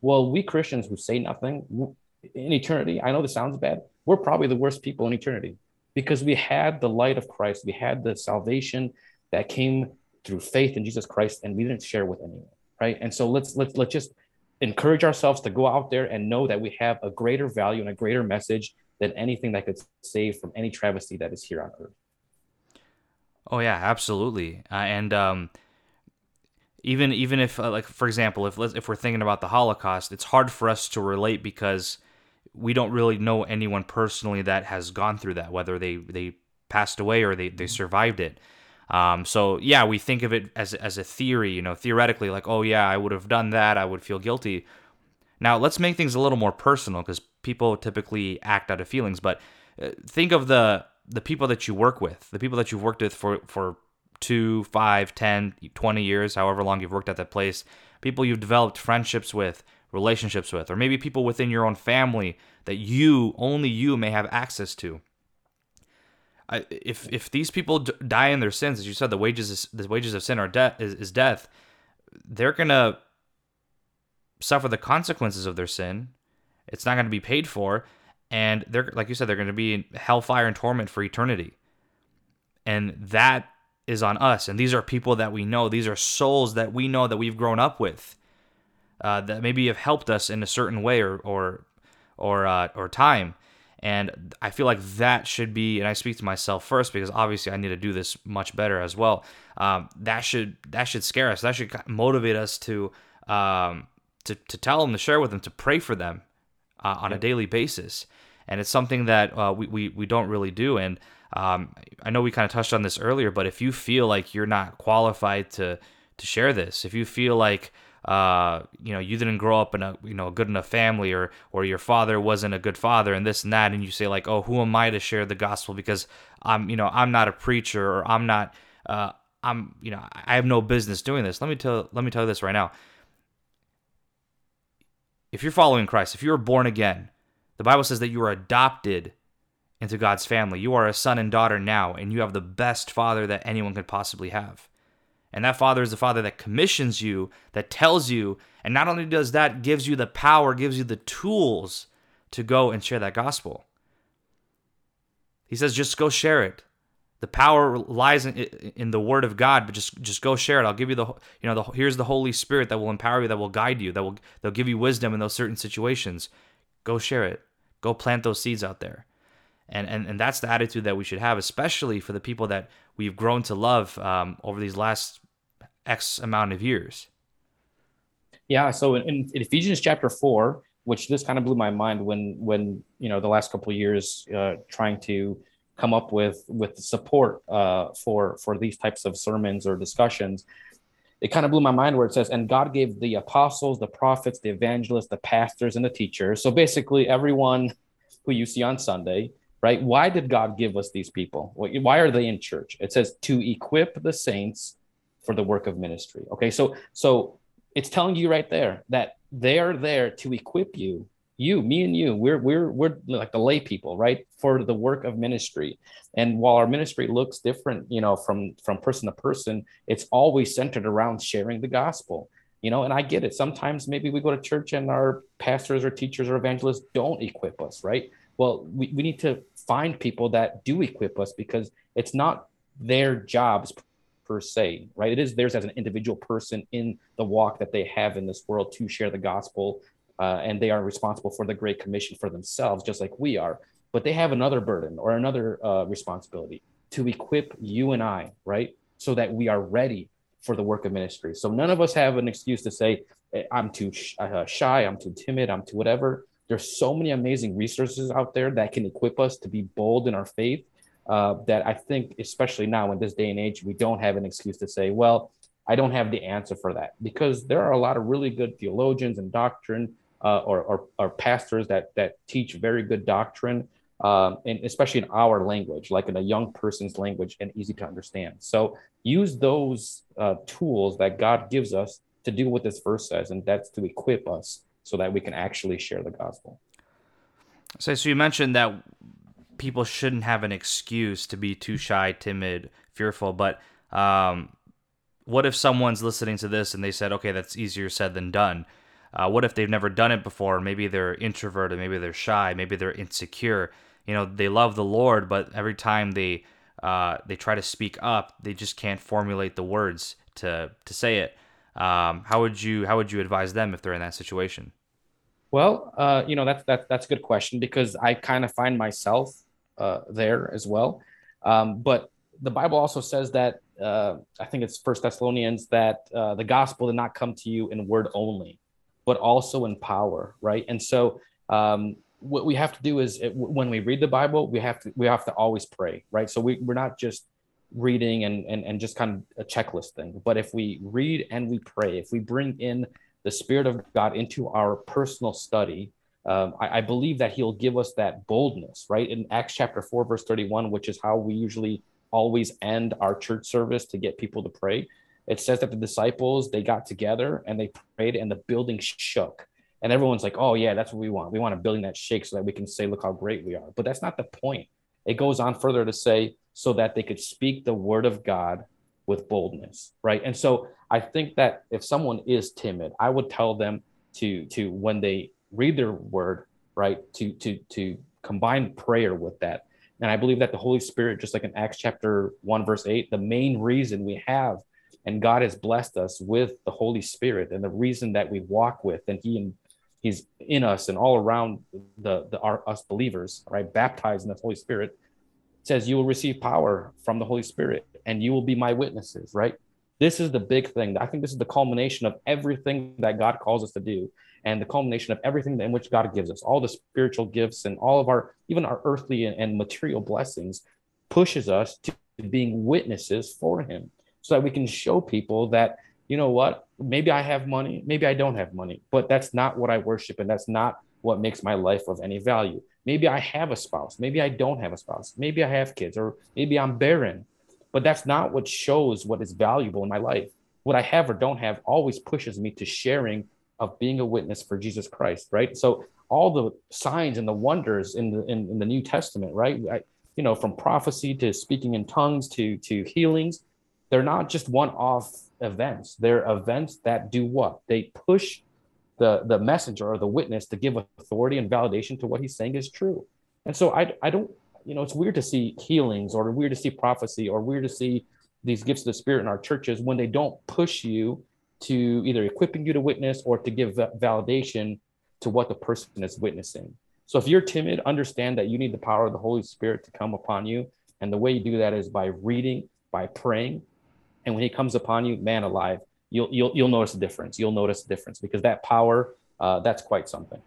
Well we christians who say nothing in eternity, I know this sounds bad, we're probably the worst people in eternity because we had the light of Christ, we had the salvation that came through faith in Jesus Christ, and we didn't share with anyone, right? And so let's let's let's just encourage ourselves to go out there and know that we have a greater value and a greater message than anything that could save from any travesty that is here on earth. Oh yeah, absolutely, uh, and um, even even if uh, like for example, if if we're thinking about the Holocaust, it's hard for us to relate because we don't really know anyone personally that has gone through that, whether they they passed away or they, they survived it. Um, so yeah, we think of it as as a theory, you know, theoretically, like, oh yeah, I would have done that, I would feel guilty. Now let's make things a little more personal because people typically act out of feelings. But uh, think of the the people that you work with, the people that you've worked with for for two, five, 10, 20 years, however long you've worked at that place, people you've developed friendships with, relationships with, or maybe people within your own family that you only you may have access to. I, if if these people die in their sins, as you said, the wages is, the wages of sin are death is, is death. They're gonna suffer the consequences of their sin. It's not gonna be paid for, and they're like you said, they're gonna be in hellfire and torment for eternity. And that is on us. And these are people that we know. These are souls that we know that we've grown up with uh, that maybe have helped us in a certain way or or or uh, or time. And I feel like that should be, and I speak to myself first because obviously I need to do this much better as well. Um, that should that should scare us. That should motivate us to um, to to tell them, to share with them, to pray for them uh, on a daily basis. And it's something that uh, we, we we don't really do. And um, I know we kind of touched on this earlier, but if you feel like you're not qualified to to share this, if you feel like uh, you know, you didn't grow up in a you know a good enough family, or or your father wasn't a good father, and this and that, and you say like, oh, who am I to share the gospel because I'm you know I'm not a preacher or I'm not uh, I'm you know I have no business doing this. Let me tell let me tell you this right now. If you're following Christ, if you are born again, the Bible says that you are adopted into God's family. You are a son and daughter now, and you have the best father that anyone could possibly have. And that father is the father that commissions you, that tells you, and not only does that, gives you the power, gives you the tools to go and share that gospel. He says, just go share it. The power lies in, in the word of God, but just just go share it. I'll give you the you know the, here's the Holy Spirit that will empower you, that will guide you, that will they'll give you wisdom in those certain situations. Go share it. Go plant those seeds out there. And, and, and that's the attitude that we should have, especially for the people that we've grown to love um, over these last X amount of years. Yeah. So in, in Ephesians chapter four, which this kind of blew my mind when when you know the last couple years uh, trying to come up with with support uh, for for these types of sermons or discussions it kind of blew my mind where it says and god gave the apostles the prophets the evangelists the pastors and the teachers so basically everyone who you see on sunday right why did god give us these people why are they in church it says to equip the saints for the work of ministry. Okay, so so it's telling you right there that they're there to equip you, you, me, and you. We're we're we're like the lay people, right, for the work of ministry. And while our ministry looks different, you know, from from person to person, it's always centered around sharing the gospel. You know, and I get it. Sometimes maybe we go to church and our pastors or teachers or evangelists don't equip us, right? Well, we, we need to find people that do equip us because it's not their jobs per se, right? It is theirs as an individual person in the walk that they have in this world to share the gospel. Uh, and they are responsible for the Great Commission for themselves, just like we are. but they have another burden or another uh, responsibility to equip you and I, right? So that we are ready for the work of ministry. So none of us have an excuse to say, I'm too uh, shy, I'm too timid, I'm too whatever. There's so many amazing resources out there that can equip us to be bold in our faith. Uh, that I think, especially now in this day and age, we don't have an excuse to say, well, I don't have the answer for that because there are a lot of really good theologians and doctrine uh, or, or, or, pastors that, that teach very good doctrine, um, and especially in our language, like in a young person's language and easy to understand. So use those uh, tools that God gives us to do what this verse says, and that's to equip us so that we can actually share the gospel. So, so you mentioned that people shouldn't have an excuse to be too shy, timid, fearful, but um, what if someone's listening to this and they said, okay, that's easier said than done? Uh, what if they've never done it before? Maybe they're introverted, maybe they're shy, maybe they're insecure. You know, they love the Lord, but every time they uh, they try to speak up, they just can't formulate the words to to say it. Um, how would you how would you advise them if they're in that situation? Well, uh, you know that's that's that's a good question because I kind of find myself uh, there as well. Um, but the Bible also says that uh, I think it's First Thessalonians that uh, the gospel did not come to you in word only, but also in power, right? And so um, what we have to do is it, when we read the Bible, we have to we have to always pray, right? So we, we're not just reading and, and, and just kind of a checklist thing. But if we read and we pray, if we bring in the Spirit of God into our personal study, um, I, I, believe that He'll give us that boldness, right? In Acts chapter 4, verse 31, which is how we usually always end our church service to get people to pray. It says that the disciples, they got together and they prayed and the building shook. And everyone's like, oh, yeah, that's what we want. We want a building that shakes so that we can say, look how great we are. But that's not the point. It goes on further to say, so that they could speak the word of God with boldness, right? And so I think that if someone is timid, I would tell them to to when they read their word, right, to to to combine prayer with that. And I believe that the Holy Spirit, just like in Acts chapter 1, verse 8, the main reason we have and God has blessed us with the Holy Spirit and the reason that we walk with and He and He's in us and all around the, the our, us believers, right? Baptized in the Holy Spirit says you will receive power from the Holy Spirit and you will be my witnesses, right? This is the big thing. I think this is the culmination of everything that God calls us to do and the culmination of everything in which God gives us, all the spiritual gifts and all of our, even our earthly and material blessings, pushes us to being witnesses for Him so that we can show people that, you know what, maybe I have money, maybe I don't have money, but that's not what I worship and that's not what makes my life of any value. Maybe I have a spouse. Maybe I don't have a spouse. Maybe I have kids, or maybe I'm barren. But that's not what shows what is valuable in my life. What I have or don't have always pushes me to sharing of being a witness for Jesus Christ, right? So all the signs and the wonders in the in, in the New Testament, right? I, you know, from prophecy to speaking in tongues to to healings, they're not just one-off events. They're events that do what? They push the the messenger or the witness to give authority and validation to what he's saying is true. And so I I don't you know it's weird to see healings or weird to see prophecy or weird to see these gifts of the spirit in our churches when they don't push you to either equipping you to witness or to give validation to what the person is witnessing. So if you're timid, understand that you need the power of the Holy Spirit to come upon you. And the way you do that is by reading, by praying. And when he comes upon you, man alive, you'll you'll you'll notice a difference. You'll notice a difference because that power, uh, that's quite something.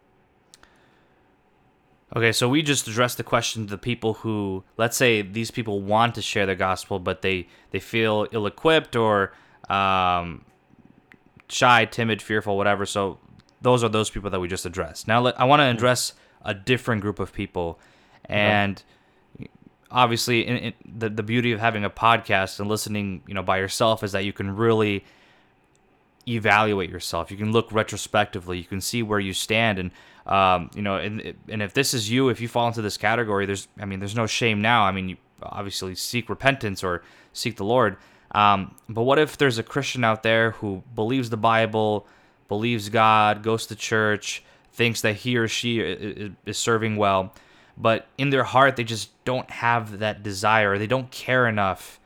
Okay, so we just addressed the question to the people who, let's say, these people want to share the gospel, but they they feel ill-equipped or um, shy, timid, fearful, whatever. So those are those people that we just addressed. Now, let, I want to mm-hmm. address a different group of people, and obviously, in, in, the the beauty of having a podcast and listening, you know, by yourself is that you can really evaluate yourself. You can look retrospectively. You can see where you stand, and um, you know, and and if this is you, if you fall into this category, there's, I mean, there's no shame now. I mean, you obviously seek repentance or seek the Lord. Um, but what if there's a Christian out there who believes the Bible, believes God, goes to church, thinks that he or she is serving well, but in their heart they just don't have that desire. They don't care enough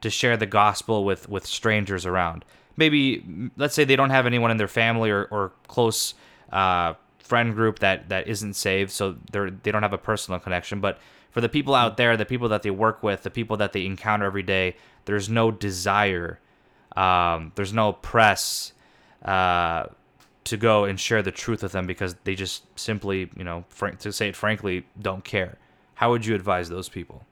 to share the gospel with with strangers around maybe let's say they don't have anyone in their family or, or close uh, friend group that that isn't saved, so they're they don't have a personal connection. But for the people out there, the people that they work with, the people that they encounter every day, there's no desire, um, there's no press uh, to go and share the truth with them because they just simply, you know, frank, to say it frankly, don't care. How would you advise those people?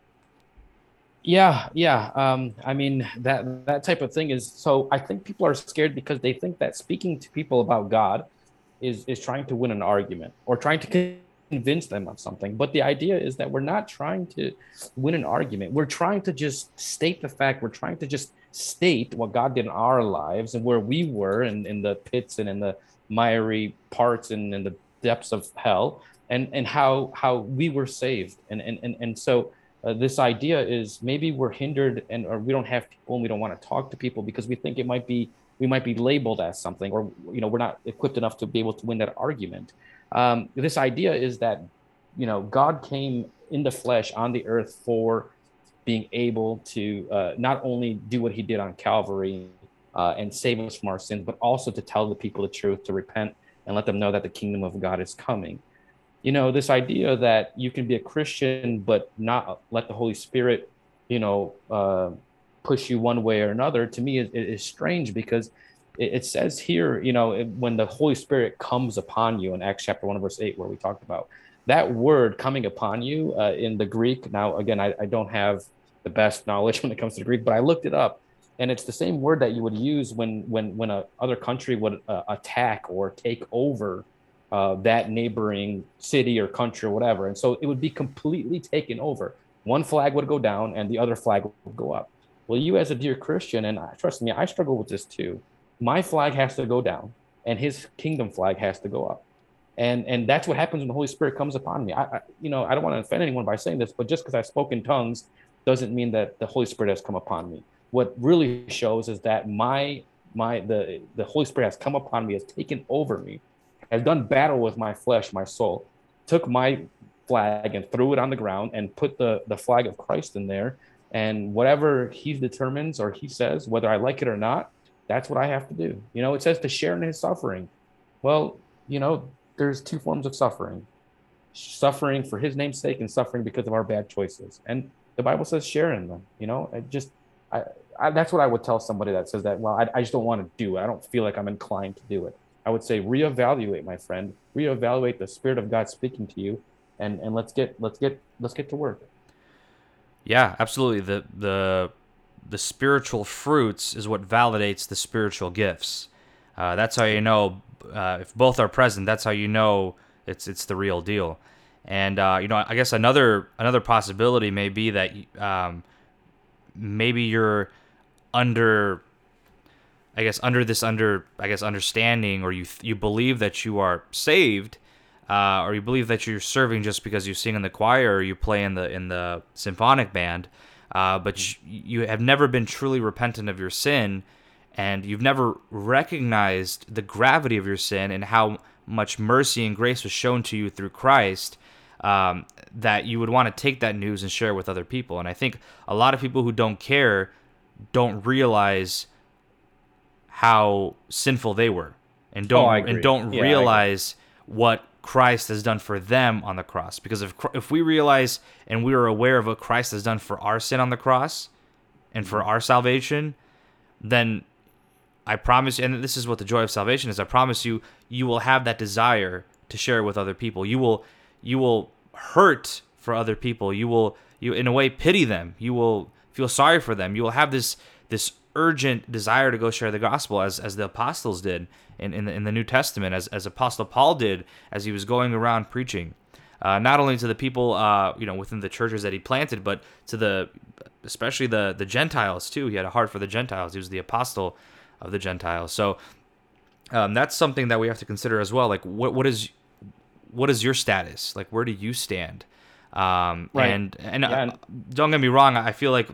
Yeah, yeah. Um, I mean that that type of thing is so. I think people are scared because they think that speaking to people about God is is trying to win an argument or trying to convince them of something. But the idea is that we're not trying to win an argument. We're trying to just state the fact. We're trying to just state what God did in our lives and where we were in, in the pits and in the miry parts and in the depths of hell and and how how we were saved. And and and, and so uh, this idea is maybe we're hindered and or we don't have people and we don't want to talk to people because we think it might be we might be labeled as something or you know we're not equipped enough to be able to win that argument um, this idea is that you know god came in the flesh on the earth for being able to uh, not only do what he did on calvary uh, and save us from our sins but also to tell the people the truth to repent and let them know that the kingdom of god is coming. You know this idea that you can be a christian but not let the holy spirit you know uh, push you one way or another to me is, is strange because it, it, says here you know it, when the holy spirit comes upon you in acts chapter 1 verse 8 where we talked about that word coming upon you uh, in the greek now again I, I don't have the best knowledge when it comes to greek but i looked it up and it's the same word that you would use when when when a other country would uh, attack or take over uh, that neighboring city or country or whatever. And so it would be completely taken over. One flag would go down and the other flag would go up. Well, you as a dear Christian, and trust me, I struggle with this too. My flag has to go down and his kingdom flag has to go up. And, and that's what happens when the Holy Spirit comes upon me. I, I you know, I don't want to offend anyone by saying this, but just because I spoke in tongues doesn't mean that the Holy Spirit has come upon me. What really shows is that my my the the Holy Spirit has come upon me, has taken over me, has done battle with my flesh, my soul, took my flag and threw it on the ground and put the, the flag of Christ in there. And whatever he determines or he says, whether I like it or not, that's what I have to do. You know, it says to share in his suffering. Well, you know, there's two forms of suffering suffering for his name's sake and suffering because of our bad choices. And the Bible says share in them. You know, it just, I, I, that's what I would tell somebody that says that, well, I, I just don't want to do it. I don't feel like I'm inclined to do it. I would say reevaluate, my friend. Reevaluate the Spirit of God speaking to you, and and let's get let's get let's get to work. Yeah, absolutely. The the the spiritual fruits is what validates the spiritual gifts. Uh, that's how you know uh, if both are present. That's how you know it's it's the real deal. And uh, you know, I guess another another possibility may be that um, maybe you're under I guess under this under I guess understanding or you you believe that you are saved uh, or you believe that you're serving just because you sing in the choir or you play in the in the symphonic band uh, but you, you have never been truly repentant of your sin and you've never recognized the gravity of your sin and how much mercy and grace was shown to you through Christ um, that you would want to take that news and share with other people. And I think a lot of people who don't care don't realize how sinful they were and don't oh, and don't yeah, realize what Christ has done for them on the cross. Because if if we realize and we are aware of what Christ has done for our sin on the cross and for mm-hmm. our salvation, then I promise you, and this is what the joy of salvation is. I promise you, you will have that desire to share it with other people. You will you will hurt for other people. You will you in a way pity them. You will feel sorry for them. You will have this this urgent desire to go share the gospel as, as the apostles did in, in, the, in the New Testament, as, as Apostle Paul did as he was going around preaching. Uh, not only to the people, uh, you know, within the churches that he planted, but to the, especially the the Gentiles too. He had a heart for the Gentiles. He was the apostle of the Gentiles. So um, that's something that we have to consider as well. Like, what what is what is your status? Like, where do you stand? Um, right. And and yeah. uh, don't get me wrong. I feel like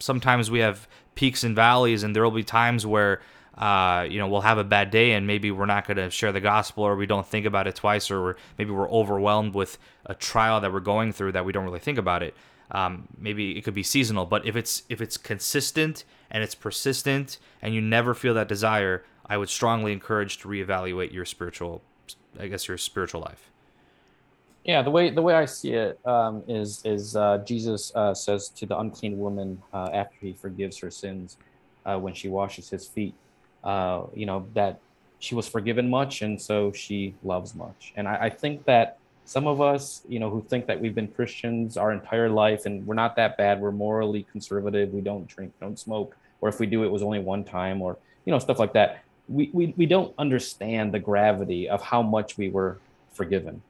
sometimes we have peaks and valleys, and there will be times where uh, you know we'll have a bad day and maybe we're not going to share the gospel or we don't think about it twice or we're, maybe we're overwhelmed with a trial that we're going through that we don't really think about it um, maybe it could be seasonal but if it's if it's consistent and it's persistent and you never feel that desire i would strongly encourage to reevaluate your spiritual I guess your spiritual life. Yeah, the way the way I see it um, is is uh, Jesus uh, says to the unclean woman uh, after he forgives her sins uh, when she washes his feet, uh, you know that she was forgiven much and so she loves much. And I, I think that some of us, you know, who think that we've been Christians our entire life and we're not that bad, we're morally conservative, we don't drink, don't smoke, or if we do, it was only one time, or you know, stuff like that. We we we don't understand the gravity of how much we were forgiven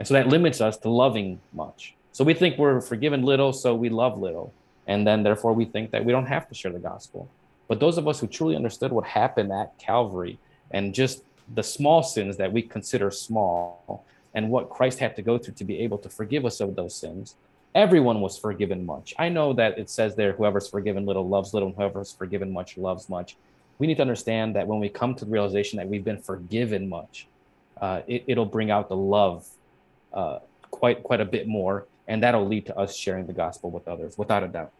and so that limits us to loving much. So we think we're forgiven little, so we love little. And then therefore we think that we don't have to share the gospel. But those of us who truly understood what happened at Calvary and just the small sins that we consider small and what Christ had to go through to be able to forgive us of those sins, everyone was forgiven much. I know that it says there, whoever's forgiven little loves little, and whoever's forgiven much loves much. We need to understand that when we come to the realization that we've been forgiven much, uh, it, it'll bring out the love uh, quite quite a bit more, and that'll lead to us sharing the gospel with others, without a doubt.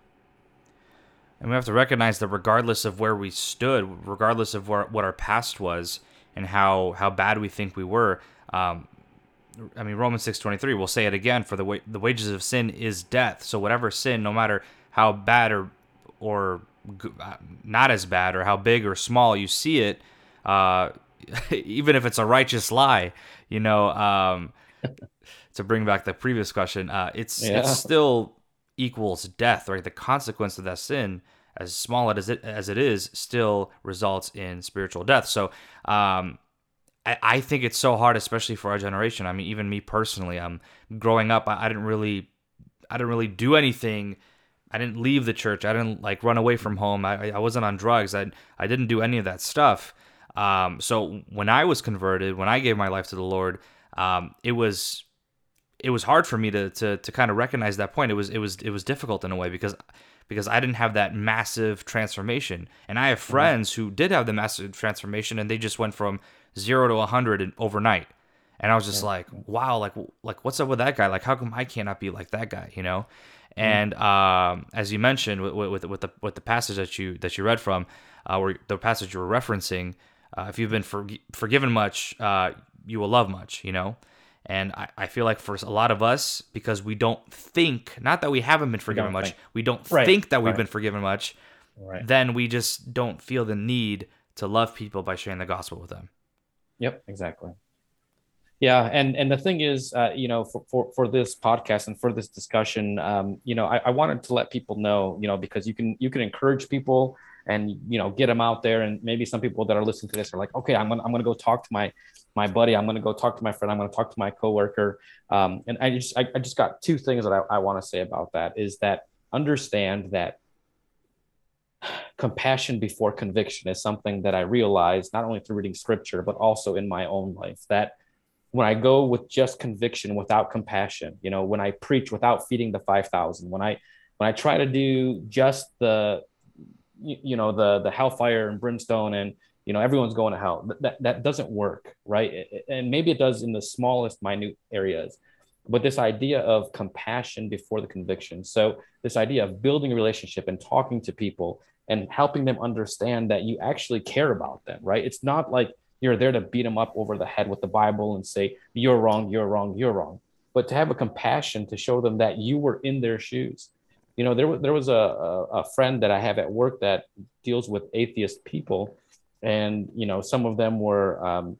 And we have to recognize that regardless of where we stood, regardless of where, what our past was and how how bad we think we were, um, I mean Romans six twenty three. We'll say it again: for the wa- the wages of sin is death. So whatever sin, no matter how bad or or uh, not as bad or how big or small you see it, uh, even if it's a righteous lie, you know, um, to bring back the previous question, uh, it's yeah. it's still equals death, right? The consequence of that sin, as small as it as it is, still results in spiritual death. So, um, I, I think it's so hard, especially for our generation. I mean, even me personally, I'm um, growing up. I, I didn't really, I didn't really do anything. I didn't leave the church. I didn't like run away from home. I, I wasn't on drugs. I, I didn't do any of that stuff. Um, so when I was converted, when I gave my life to the Lord, um, it was it was hard for me to to to kind of recognize that point. It was it was it was difficult in a way because because I didn't have that massive transformation, and I have mm-hmm. friends mm-hmm. who did have the massive transformation, and they just went from zero to a hundred overnight. And I was just yeah. like, wow, like like what's up with that guy? Like, how come I cannot be like that guy? You know. Mm-hmm. And um, as you mentioned with, with, with the with the passage that you that you read from, uh, or the passage you were referencing, uh, if you've been for, forgiven much, uh, you will love much. You know, and I, I feel like for a lot of us, because we don't think, not that we haven't been forgiven much, think. we don't right. think that we've right. been forgiven much, right. then we just don't feel the need to love people by sharing the gospel with them. Yep, exactly. Yeah, and and the thing is, uh, you know, for, for for this podcast and for this discussion, um, you know, I, I wanted to let people know, you know, because you can you can encourage people and you know get them out there, and maybe some people that are listening to this are like, okay, I'm gonna I'm gonna go talk to my my buddy. I'm to go talk to my friend. I'm to talk to my coworker. Um, and I just, I, I, just got two things that I, I want to say about that is that understand that compassion before conviction is something that I realized not only through reading scripture, but also in my own life that when I go with just conviction without compassion, you know, when I preach without feeding the 5,000, when I, when I try to do just the, you, you know, the, the hellfire and brimstone and, you know everyone's going to hell. That that doesn't work right? And maybe it does in the smallest minute areas. But this idea of compassion before the conviction. So this idea of building a relationship and talking to people and helping them understand that you actually care about them right? It's not like you're there to beat them up over the head with the bible and say you're wrong you're wrong you're wrong. But to have a compassion to show them that you were in their shoes you know there, there was a, a, a friend that i have at work that deals with atheist people. And you know some of them were um,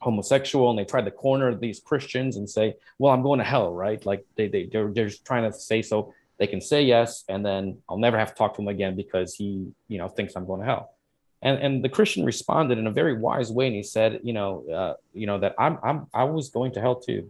homosexual and they tried to corner these christians and say well i'm going to hell right? Like they, they they're, they're just trying to say so they can say yes and then i'll never have to talk to him again because he you know thinks i'm going to hell. And and the christian responded in a very wise way and he said you know uh, you know that i'm i'm i was going to hell too.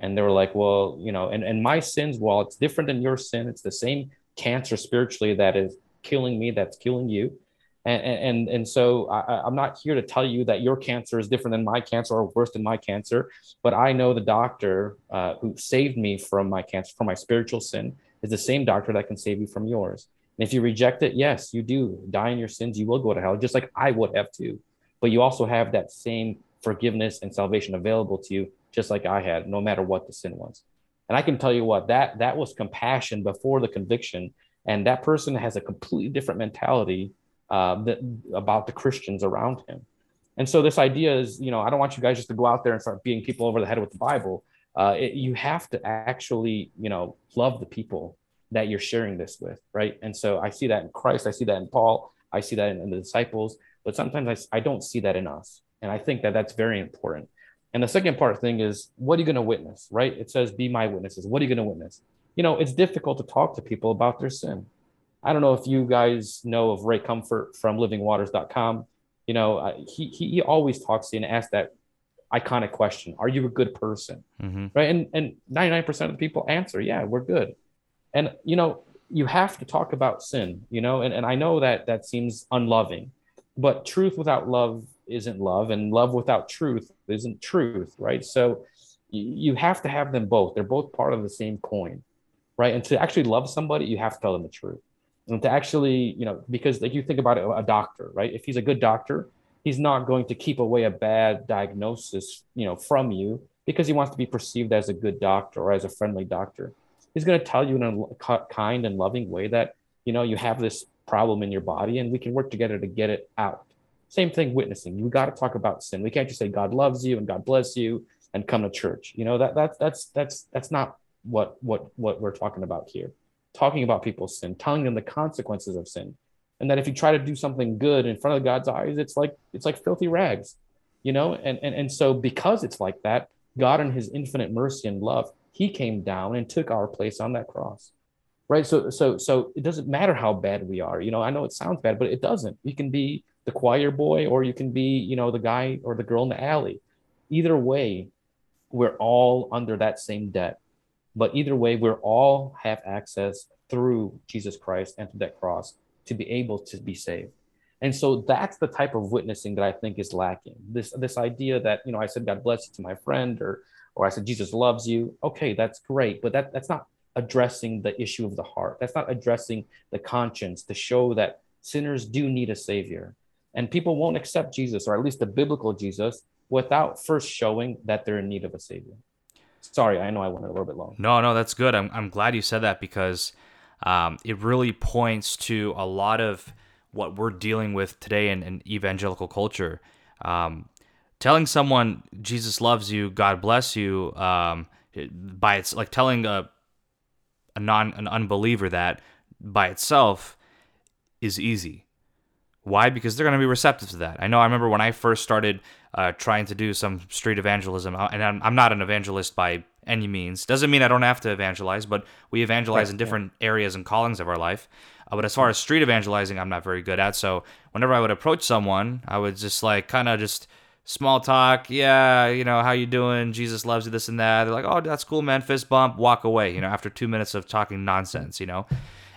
And they were like well you know and and my sins while it's different than your sin it's the same cancer spiritually that is killing me that's killing you and and and so I, am not here to tell you that your cancer is different than my cancer or worse than my cancer, but I know the doctor uh, who saved me from my cancer, from my spiritual sin, is the same doctor that can save you from yours. And if you reject it, yes, you do die in your sins. You will go to hell, just like I would have too. But you also have that same forgiveness and salvation available to you, just like I had, no matter what the sin was. And I can tell you what that that was compassion before the conviction, and that person has a completely different mentality uh, that, about the Christians around him. And so this idea is, you know, I don't want you guys just to go out there and start beating people over the head with the Bible. Uh, it, you have to actually, you know, love the people that you're sharing this with, right? And so I see that in Christ, I see that in Paul, I see that in, in the disciples, but sometimes I, I don't see that in us. And I think that that's very important. And the second part thing is, what are you going to witness, right? It says, be my witnesses. What are you going to witness? You know, it's difficult to talk to people about their sin. I don't know if you guys know of Ray Comfort from livingwaters.com. You know, he, he, he always talks to you and asks that iconic question Are you a good person? Mm-hmm. Right. And, and 99% of the people answer, Yeah, we're good. And, you know, you have to talk about sin, you know, and, and I know that that seems unloving, but truth without love isn't love, and love without truth isn't truth, right? So you have to have them both. They're both part of the same coin, right? And to actually love somebody, you have to tell them the truth. And to actually, you know, because like you think about it, a doctor, right? If he's a good doctor, he's not going to keep away a bad diagnosis, you know, from you because he wants to be perceived as a good doctor or as a friendly doctor he's going to tell you in a kind and loving way that you know you have this problem in your body and we can work together to get it out same thing witnessing. You got to talk about sin. We can't just say god loves you and god bless you and come to church. You know that that's that's that's that's not what what what we're talking about here. Talking about people's sin telling them the consequences of sin. And that if you try to do something good in front of god's eyes it's like it's like filthy rags you know? And and, and so because it's like that god in his infinite mercy and love he came down and took our place on that cross right? So so so it doesn't matter how bad we are. You know i know it sounds bad but it doesn't. You can be the choir boy or you can be you know the guy or the girl in the alley either way we're all under that same debt but either way we're all have access through jesus christ and through that cross to be able to be saved and so that's the type of witnessing that i think is lacking this this idea that you know i said god bless you to my friend or or I said Jesus loves you. Okay, that's great, but that that's not addressing the issue of the heart. That's not addressing the conscience to show that sinners do need a savior. And people won't accept Jesus or at least the biblical Jesus without first showing that they're in need of a savior. Sorry, I know I went a little bit long. No, no, that's good. I'm I'm glad you said that because um, it really points to a lot of what we're dealing with today in, in evangelical culture. Um, telling someone Jesus loves you, God bless you, um, by its like telling a a non an unbeliever that by itself is easy. Why? Because they're going to be receptive to that. I know. I remember when I first started uh, trying to do some street evangelism, uh, and I'm, I'm, not an evangelist by any means. Doesn't mean I don't have to evangelize, but we evangelize right, in different yeah. areas and callings of our life. Uh, but as far as street evangelizing, I'm not very good at. So whenever I would approach someone, I would just like kind of just small talk. Yeah, you know, how you doing? Jesus loves you, this and that. They're like, oh, that's cool, man. Fist bump, walk away, you know, after two minutes of talking nonsense, you know?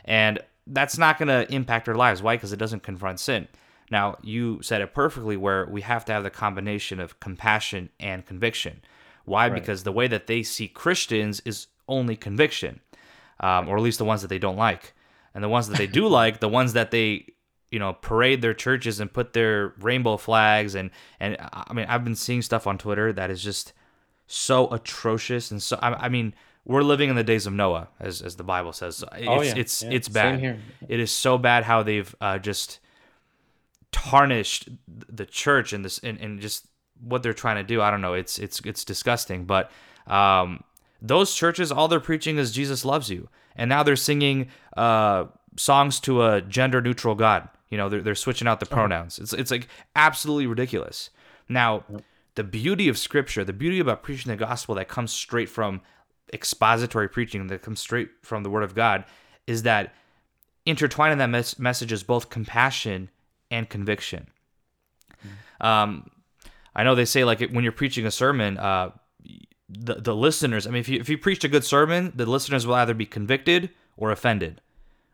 And that's not going to impact our lives. Why? Because it doesn't confront sin. Now, you said it perfectly where we have to have the combination of compassion and conviction. Why? Right. Because the way that they see Christians is only conviction, um, or at least the ones that they don't like. And the ones that they do like, the ones that they you know parade their churches and put their rainbow flags and and I mean I've been seeing stuff on Twitter that is just so atrocious and so I, I mean we're living in the days of Noah as as the Bible says oh, it's oh, yeah. it's yeah. it's bad it is so bad how they've uh, just tarnished the church and this and, and just what they're trying to do I don't know it's it's it's disgusting but um those churches all they're preaching is Jesus loves you and now they're singing uh songs to a gender neutral god you know, they're, they're switching out the uh-huh. pronouns. It's it's like absolutely ridiculous. Now, the beauty of scripture, the beauty about preaching the gospel that comes straight from expository preaching, that comes straight from the word of God, is that intertwining that mes- message is both compassion and conviction. Mm. Um, I know they say like when you're preaching a sermon, uh, the the listeners. I mean, if you if you preached a good sermon, the listeners will either be convicted or offended.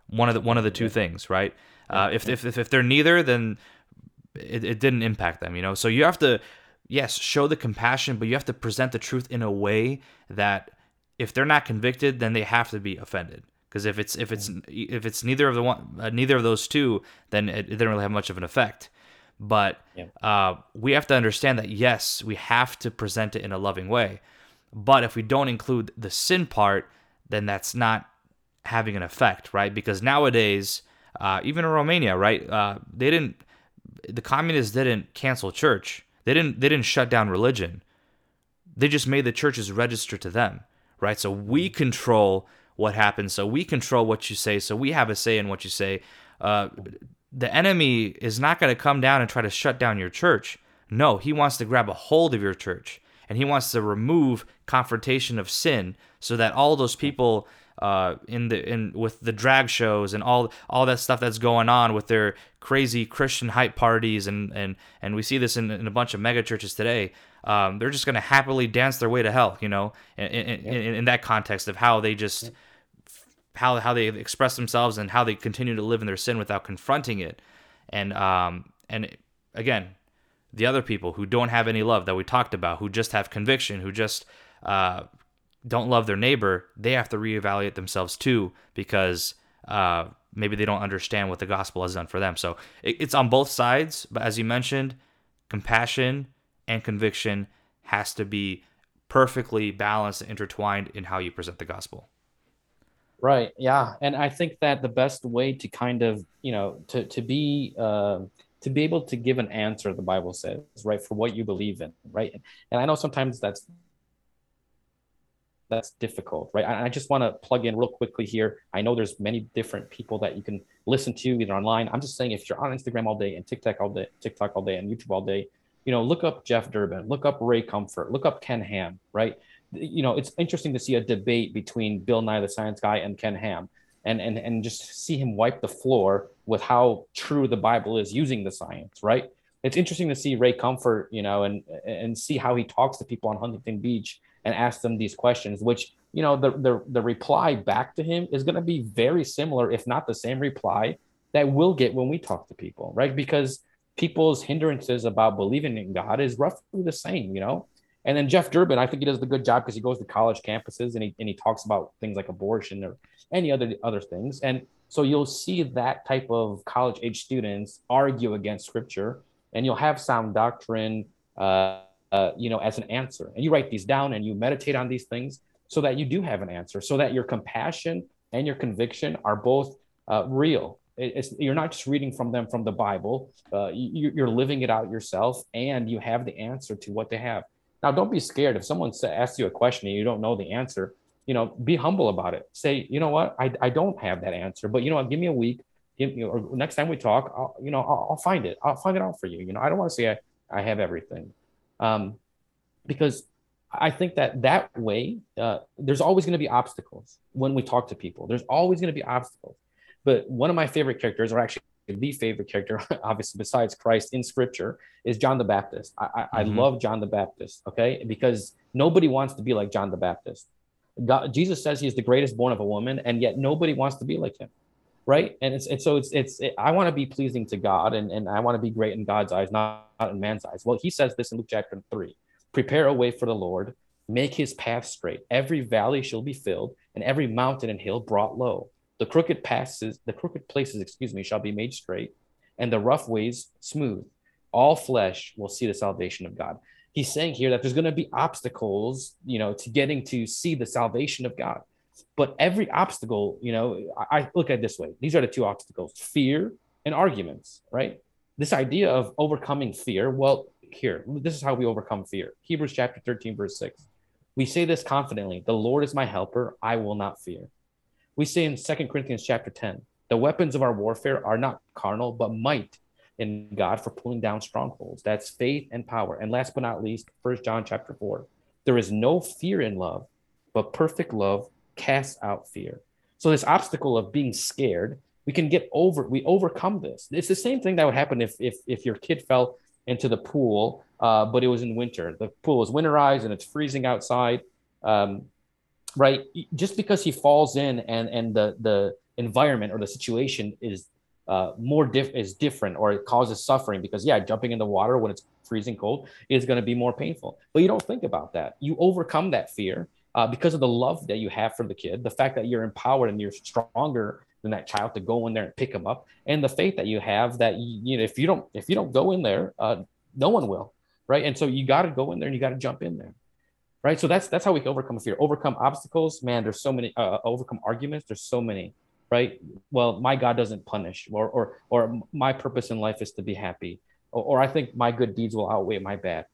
One of the one of the two yeah. things, right? Uh, if, if, if, if they're neither, then it, it didn't impact them, you know? So you have to, yes, show the compassion, but you have to present the truth in a way that if they're not convicted, then they have to be offended. Because if it's if it's if it's neither of the one uh, neither of those two, then it, it, didn't really have much of an effect. But yeah. uh, we have to understand that yes, we have to present it in a loving way. But if we don't include the sin part, then that's not having an effect, right? Because nowadays, uh, even in Romania, right? Uh, they didn't the communists didn't cancel church. They didn't they didn't shut down religion. They just made the churches register to them, right? So we control what happens. So we control what you say. So we have a say in what you say. Uh, the enemy is not going to come down and try to shut down your church. No, he wants to grab a hold of your church and he wants to remove confrontation of sin so that all those people uh, in the in with the drag shows and all all that stuff that's going on with their crazy Christian hype parties and and and we see this in, in a bunch of mega churches today. Um, they're just going to happily dance their way to hell, you know, in, in, in, in that context of how they just how how they express themselves and how they continue to live in their sin without confronting it. And um and again, the other people who don't have any love that we talked about, who just have conviction, who just uh, don't love their neighbor, they have to reevaluate themselves too because uh, maybe they don't understand what the gospel has done for them. So it, it's on both sides, but as you mentioned, compassion and conviction has to be perfectly balanced and intertwined in how you present the gospel. Right. Yeah. And I think that the best way to kind of, you know, to, to be, uh, to be able to give an answer, the Bible says, right, for what you believe in, right? And I know sometimes that's that's difficult, right? I, I just want to plug in real quickly here. I know there's many different people that you can listen to either online. I'm just saying if you're on Instagram all day and TikTok all day, TikTok all day and YouTube all day, you know, look up Jeff Durbin, look up Ray Comfort, look up Ken Ham, right? you know, it's interesting to see a debate between Bill Nye the Science Guy and Ken Ham, and and and just see him wipe the floor with how true the Bible is using the science, right? It's interesting to see Ray Comfort, you know, and and see how he talks to people on Huntington Beach and asks them these questions, which you know the the the reply back to him is going to be very similar, if not the same reply that we'll get when we talk to people, right? Because people's hindrances about believing in God is roughly the same, you know and then Jeff Durbin, I think he does a good job because he goes to college campuses and he and he talks about things like abortion or any other other things. And so you'll see that type of college age students argue against scripture, and you'll have sound doctrine, uh, uh, you know, as an answer. And you write these down and you meditate on these things so that you do have an answer, so that your compassion and your conviction are both uh, real. It's, you're not just reading from them from the Bible. Uh, you, you're living it out yourself, and you have the answer to what they have. Now, don't be scared if someone asks you a question and you don't know the answer. You know, be humble about it. Say, you know what, I, I don't have that answer, but you know what, give me a week. Give me, or next time we talk, I'll, you know, I'll, I'll find it. I'll find it out for you. You know, I don't want to say I, I have everything, um, because I think that that way, uh, there's always going to be obstacles when we talk to people. There's always going to be obstacles. But one of my favorite characters, or actually the favorite character, obviously besides Christ in Scripture, is John the Baptist. I, I, mm-hmm. I, love John the Baptist. Okay, because nobody wants to be like John the Baptist. God, Jesus says he is the greatest born of a woman, and yet nobody wants to be like him, right? And it's and so it's it's it, I want to be pleasing to God, and and I want to be great in God's eyes, not, not in man's eyes. Well, he says this in Luke chapter three: prepare a way for the Lord, make his path straight. Every valley shall be filled, and every mountain and hill brought low the crooked passes, the crooked places, excuse me, shall be made straight, and the rough ways smooth. All flesh will see the salvation of God. He's saying here that there's going to be obstacles, you know, to getting to see the salvation of God. But every obstacle, you know, I, I look at this way. These are the two obstacles: fear and arguments, right? This idea of overcoming fear. Well, here, this is how we overcome fear. Hebrews chapter 13, verse 6. We say this confidently: the Lord is my helper, I will not fear. We see in Second Corinthians chapter 10, the weapons of our warfare are not carnal, but might in God for pulling down strongholds. That's faith and power. And last but not least, First John chapter 4. There is no fear in love, but perfect love casts out fear. So this obstacle of being scared, we can get over, we overcome this. It's the same thing that would happen if if if your kid fell into the pool, uh, but it was in winter. The pool is winterized and it's freezing outside. Um, right? Just because he falls in and and the the environment or the situation is uh, more diff is different or it causes suffering because yeah, jumping in the water when it's freezing cold is going to be more painful. But you don't think about that. You overcome that fear uh, because of the love that you have for the kid, the fact that you're empowered and you're stronger than that child to go in there and pick them up, and the faith that you have that you, you know if you don't if you don't go in there, uh, no one will, right? And so you got to go in there and you got to jump in there right so that's that's how we can overcome fear overcome obstacles man there's so many uh, overcome arguments there's so many right well my god doesn't punish or or or my purpose in life is to be happy or, or I think my good deeds will outweigh my bad.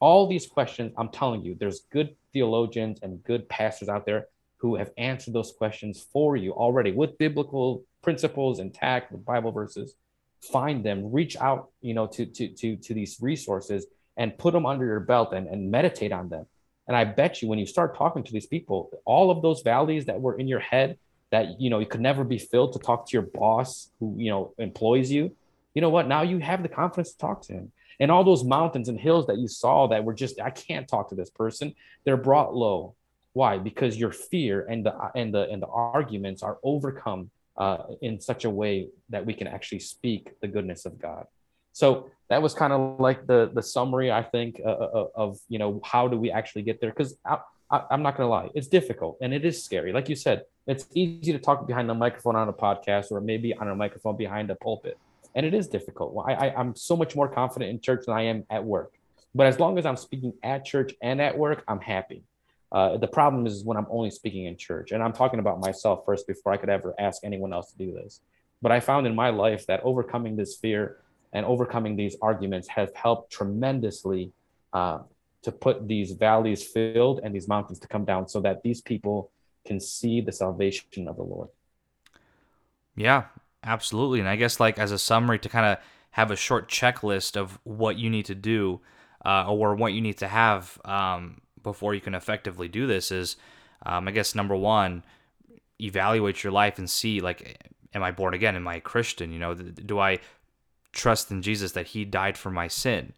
All these questions, I'm telling you, there's good theologians and good pastors out there who have answered those questions for you already with biblical principles intact with Bible verses. Find them, reach out, you know, to to to to these resources and put them under your belt and, and meditate on them. And I bet you when you start talking to these people, all of those valleys that were in your head that you know you could never be filled to talk to your boss who you know employs you, you know what? Now you have the confidence to talk to him. And all those mountains and hills that you saw that were just, I can't talk to this person, they're brought low. Why? Because your fear and the and the and the arguments are overcome uh, in such a way that we can actually speak the goodness of God. So that was kind of like the the summary, I think, uh, uh, uh of you know how do we actually get there? Because I, I'm not going to lie, it's difficult and it is scary. Like you said, it's easy to talk behind the microphone on a podcast or maybe on a microphone behind a pulpit and it is difficult. I, I I'm so much more confident in church than I am at work. But as long as I'm speaking at church and at work, I'm happy. Uh, the problem is when I'm only speaking in church, and I'm talking about myself first before I could ever ask anyone else to do this. But I found in my life that overcoming this fear and overcoming these arguments has helped tremendously uh, to put these valleys filled and these mountains to come down so that these people can see the salvation of the Lord. Yeah, Absolutely. And I guess, like, as a summary to kind of have a short checklist of what you need to do uh, or what you need to have um, before you can effectively do this is, um, I guess, number one, evaluate your life and see, like, am I born again? Am I a Christian? You know, do I trust in Jesus that He died for my sin?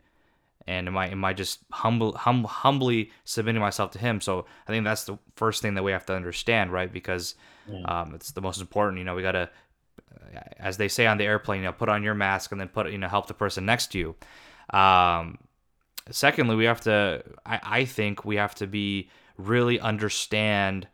and am I am I just humble hum, humbly submitting myself to Him? So I think that's the first thing that we have to understand, right? Because um, it's the most important. You know, we gotta as they say on the airplane, you know, put on your mask and then put, you know, help the person next to you. Um, secondly, we have to, I, I think we have to be really understand.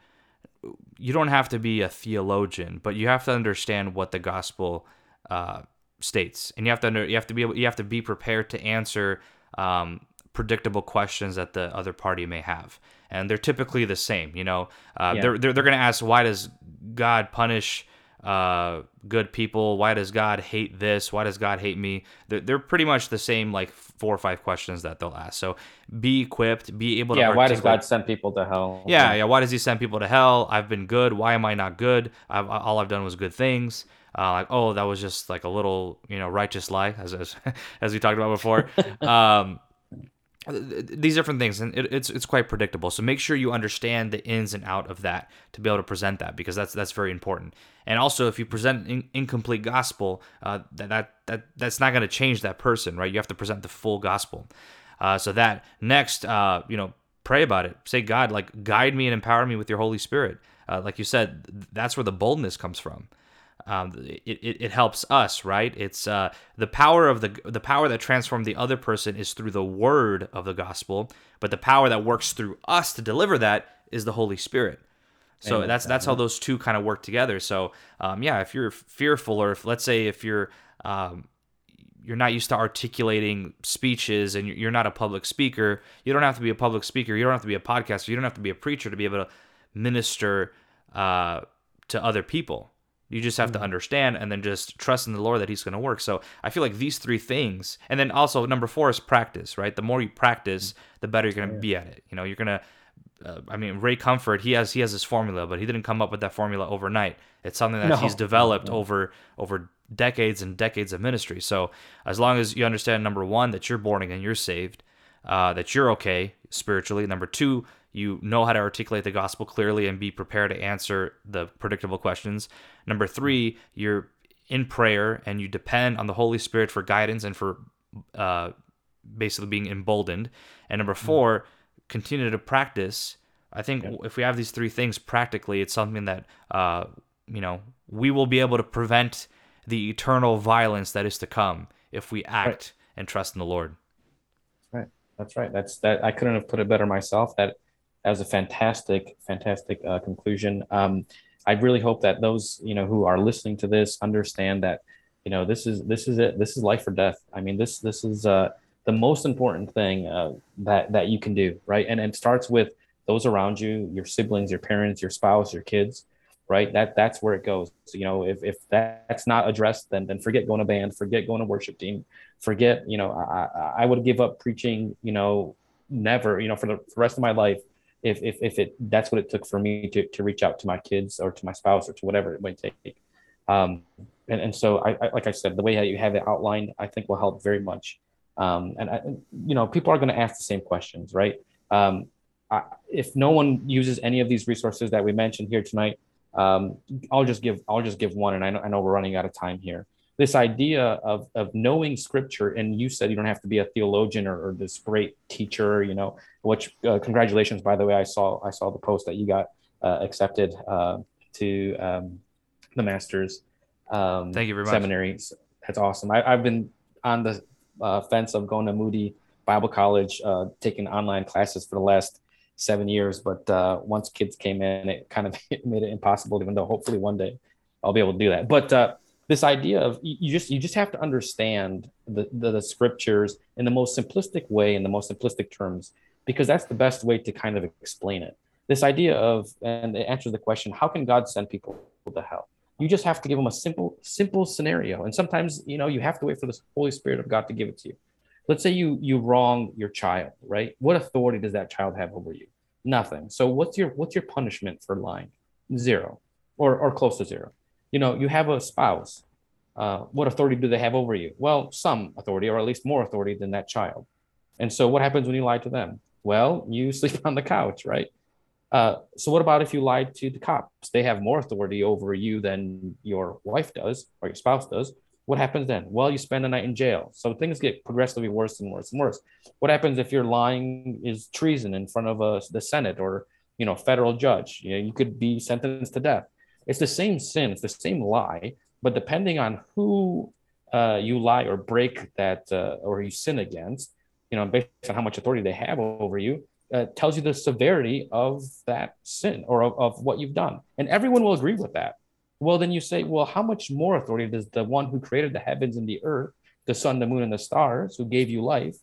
You don't have to be a theologian, but you have to understand what the gospel uh, states, and you have to under, you have to be able, you have to be prepared to answer um, predictable questions that the other party may have, and they're typically the same. You know, uh, yeah. they're they're, they're going to ask, why does God punish uh, good people. Why does God hate this? Why does God hate me? They're, they're pretty much the same, like four or five questions that they'll ask. So be equipped, be able to. Yeah. Why does God send people to hell? Yeah. Yeah. Why does He send people to hell? I've been good. Why am I not good? I've, all I've done was good things. Uh, like, oh, that was just like a little, you know, righteous lie, as as, as we talked about before. um, these different things and it, it's it's quite predictable. So make sure you understand the ins and out of that to be able to present that because that's that's very important. And also if you present in, incomplete gospel uh, that, that that that's not going to change that person right? You have to present the full gospel. Uh, so that next uh, you know pray about it. Say god like guide me and empower me with your holy spirit. Uh, like you said that's where the boldness comes from um, it, it, it, helps us right? It's uh, the power of the the power that transformed the other person is through the word of the gospel but the power that works through us to deliver that is the holy spirit. So Amen. that's that's how those two kind of work together. So um, yeah if you're fearful or if let's say if you're um, you're not used to articulating speeches and you're not a public speaker you don't have to be a public speaker you don't have to be a podcaster you don't have to be a preacher to be able to minister uh, to other people you just have mm-hmm. to understand and then just trust in the Lord that He's going to work. So I feel like these three things, and then also number four is practice, right? The more you practice, the better you're going to yeah. be at it. You know, you're going to. Uh, I mean, Ray Comfort, he has he has his formula, but he didn't come up with that formula overnight. It's something that no. he's developed no. over over decades and decades of ministry. So as long as you understand number one that you're born again, you're saved, uh, that you're okay spiritually. Number two, you know how to articulate the gospel clearly and be prepared to answer the predictable questions. Number three, you're in prayer and you depend on the Holy Spirit for guidance and for uh, basically being emboldened. And number mm-hmm. four, continue to practice. I think if we have these three things practically, it's something that uh, you know we will be able to prevent the eternal violence that is to come if we act right. and trust in the Lord. That's right. That's right. That's that. I couldn't have put it better myself. That that was a fantastic, fantastic uh, conclusion. Um, I really hope that those you know who are listening to this understand that you know this is this is it. This is life or death. I mean this this is uh, the most important thing uh, that that you can do, right? And, and it starts with those around you, your siblings, your parents, your spouse, your kids, right? That that's where it goes. So, you know, if if that's not addressed, then then forget going to band, forget going to worship team, forget. You know, I I would give up preaching. You know, never. You know, for the rest of my life, if if if it that's what it took for me to to reach out to my kids or to my spouse or to whatever it might take. Um, and and so I, I like I said, the way that you have it outlined, I think will help very much. Um, and I, you know, people are going to ask the same questions, right? Um, I, if no one uses any of these resources that we mentioned here tonight, um, I'll just give I'll just give one, and I know, I know we're running out of time here. This idea of of knowing Scripture, and you said you don't have to be a theologian or, or this great teacher, you know. Which uh, congratulations, by the way. I saw I saw the post that you got uh, accepted uh, to um, the masters. Um, Thank you very much. Seminary. That's awesome. I, have been on the uh, fence of going to Moody Bible College, uh, taking online classes for the last seven years. But uh, once kids came in, it kind of made it impossible. Even though hopefully one day I'll be able to do that. But uh, this idea of you just you just have to understand the, the, the scriptures in the most simplistic way, in the most simplistic terms, because that's the best way to kind of explain it. This idea of and it answers the question: How can God send people to hell? You just have to give them a simple simple scenario, and sometimes you know you have to wait for the Holy Spirit of God to give it to you. Let's say you you wrong your child right? What authority does that child have over you? Nothing. So what's your what's your punishment for lying? Zero or or close to zero you know you have a spouse uh, what authority do they have over you well some authority or at least more authority than that child and so what happens when you lie to them well you sleep on the couch right uh, so what about if you lied to the cops they have more authority over you than your wife does or your spouse does what happens then? Well, you spend the night in jail. So things get progressively worse and worse and worse. What happens if your lying is treason in front of a, the Senate or you know federal judge? You know, you could be sentenced to death. It's the same sin. It's the same lie, but depending on who uh, you lie or break that uh, or you sin against, you know, based on how much authority they have over you, uh, tells you the severity of that sin or of, of what you've done. And everyone will agree with that. Well, then you say, well, how much more authority does the one who created the heavens and the earth, the sun, the moon, and the stars, who gave you life,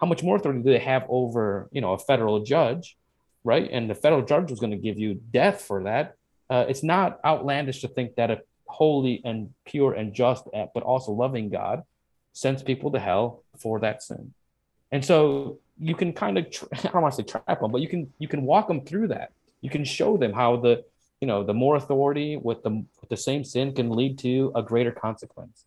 how much more authority do they have over, you know, a federal judge, right? And the federal judge was going to give you death for that. Uh, it's not outlandish to think that a holy and pure and just, uh, but also loving God sends people to hell for that sin. And so you can kind of, tra- I don't want to say trap them, but you can you can walk them through that. You can show them how the you know the more authority with the with the same sin can lead to a greater consequence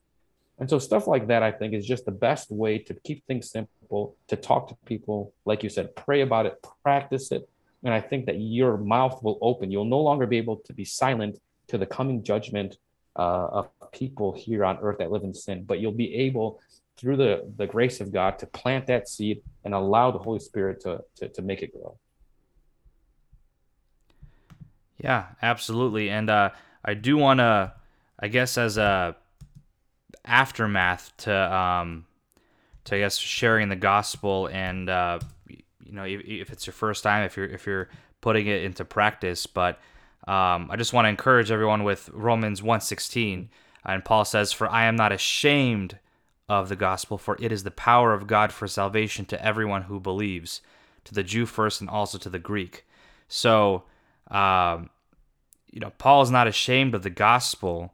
and so stuff like that i think is just the best way to keep things simple to talk to people like you said pray about it practice it and i think that your mouth will open you'll no longer be able to be silent to the coming judgment uh, of people here on earth that live in sin but you'll be able through the the grace of god to plant that seed and allow the holy spirit to to, to make it grow yeah, absolutely. And uh, I do want to, I guess, as a aftermath to, um, to I guess sharing the gospel, and uh, you know, if, it's your first time, if you're if you're putting it into practice, but um, I just want to encourage everyone with Romans 1:16, and Paul says, "For I am not ashamed." Of the gospel, for it is the power of God for salvation to everyone who believes, to the Jew first and also to the Greek. So, um, you know, Paul is not ashamed of the gospel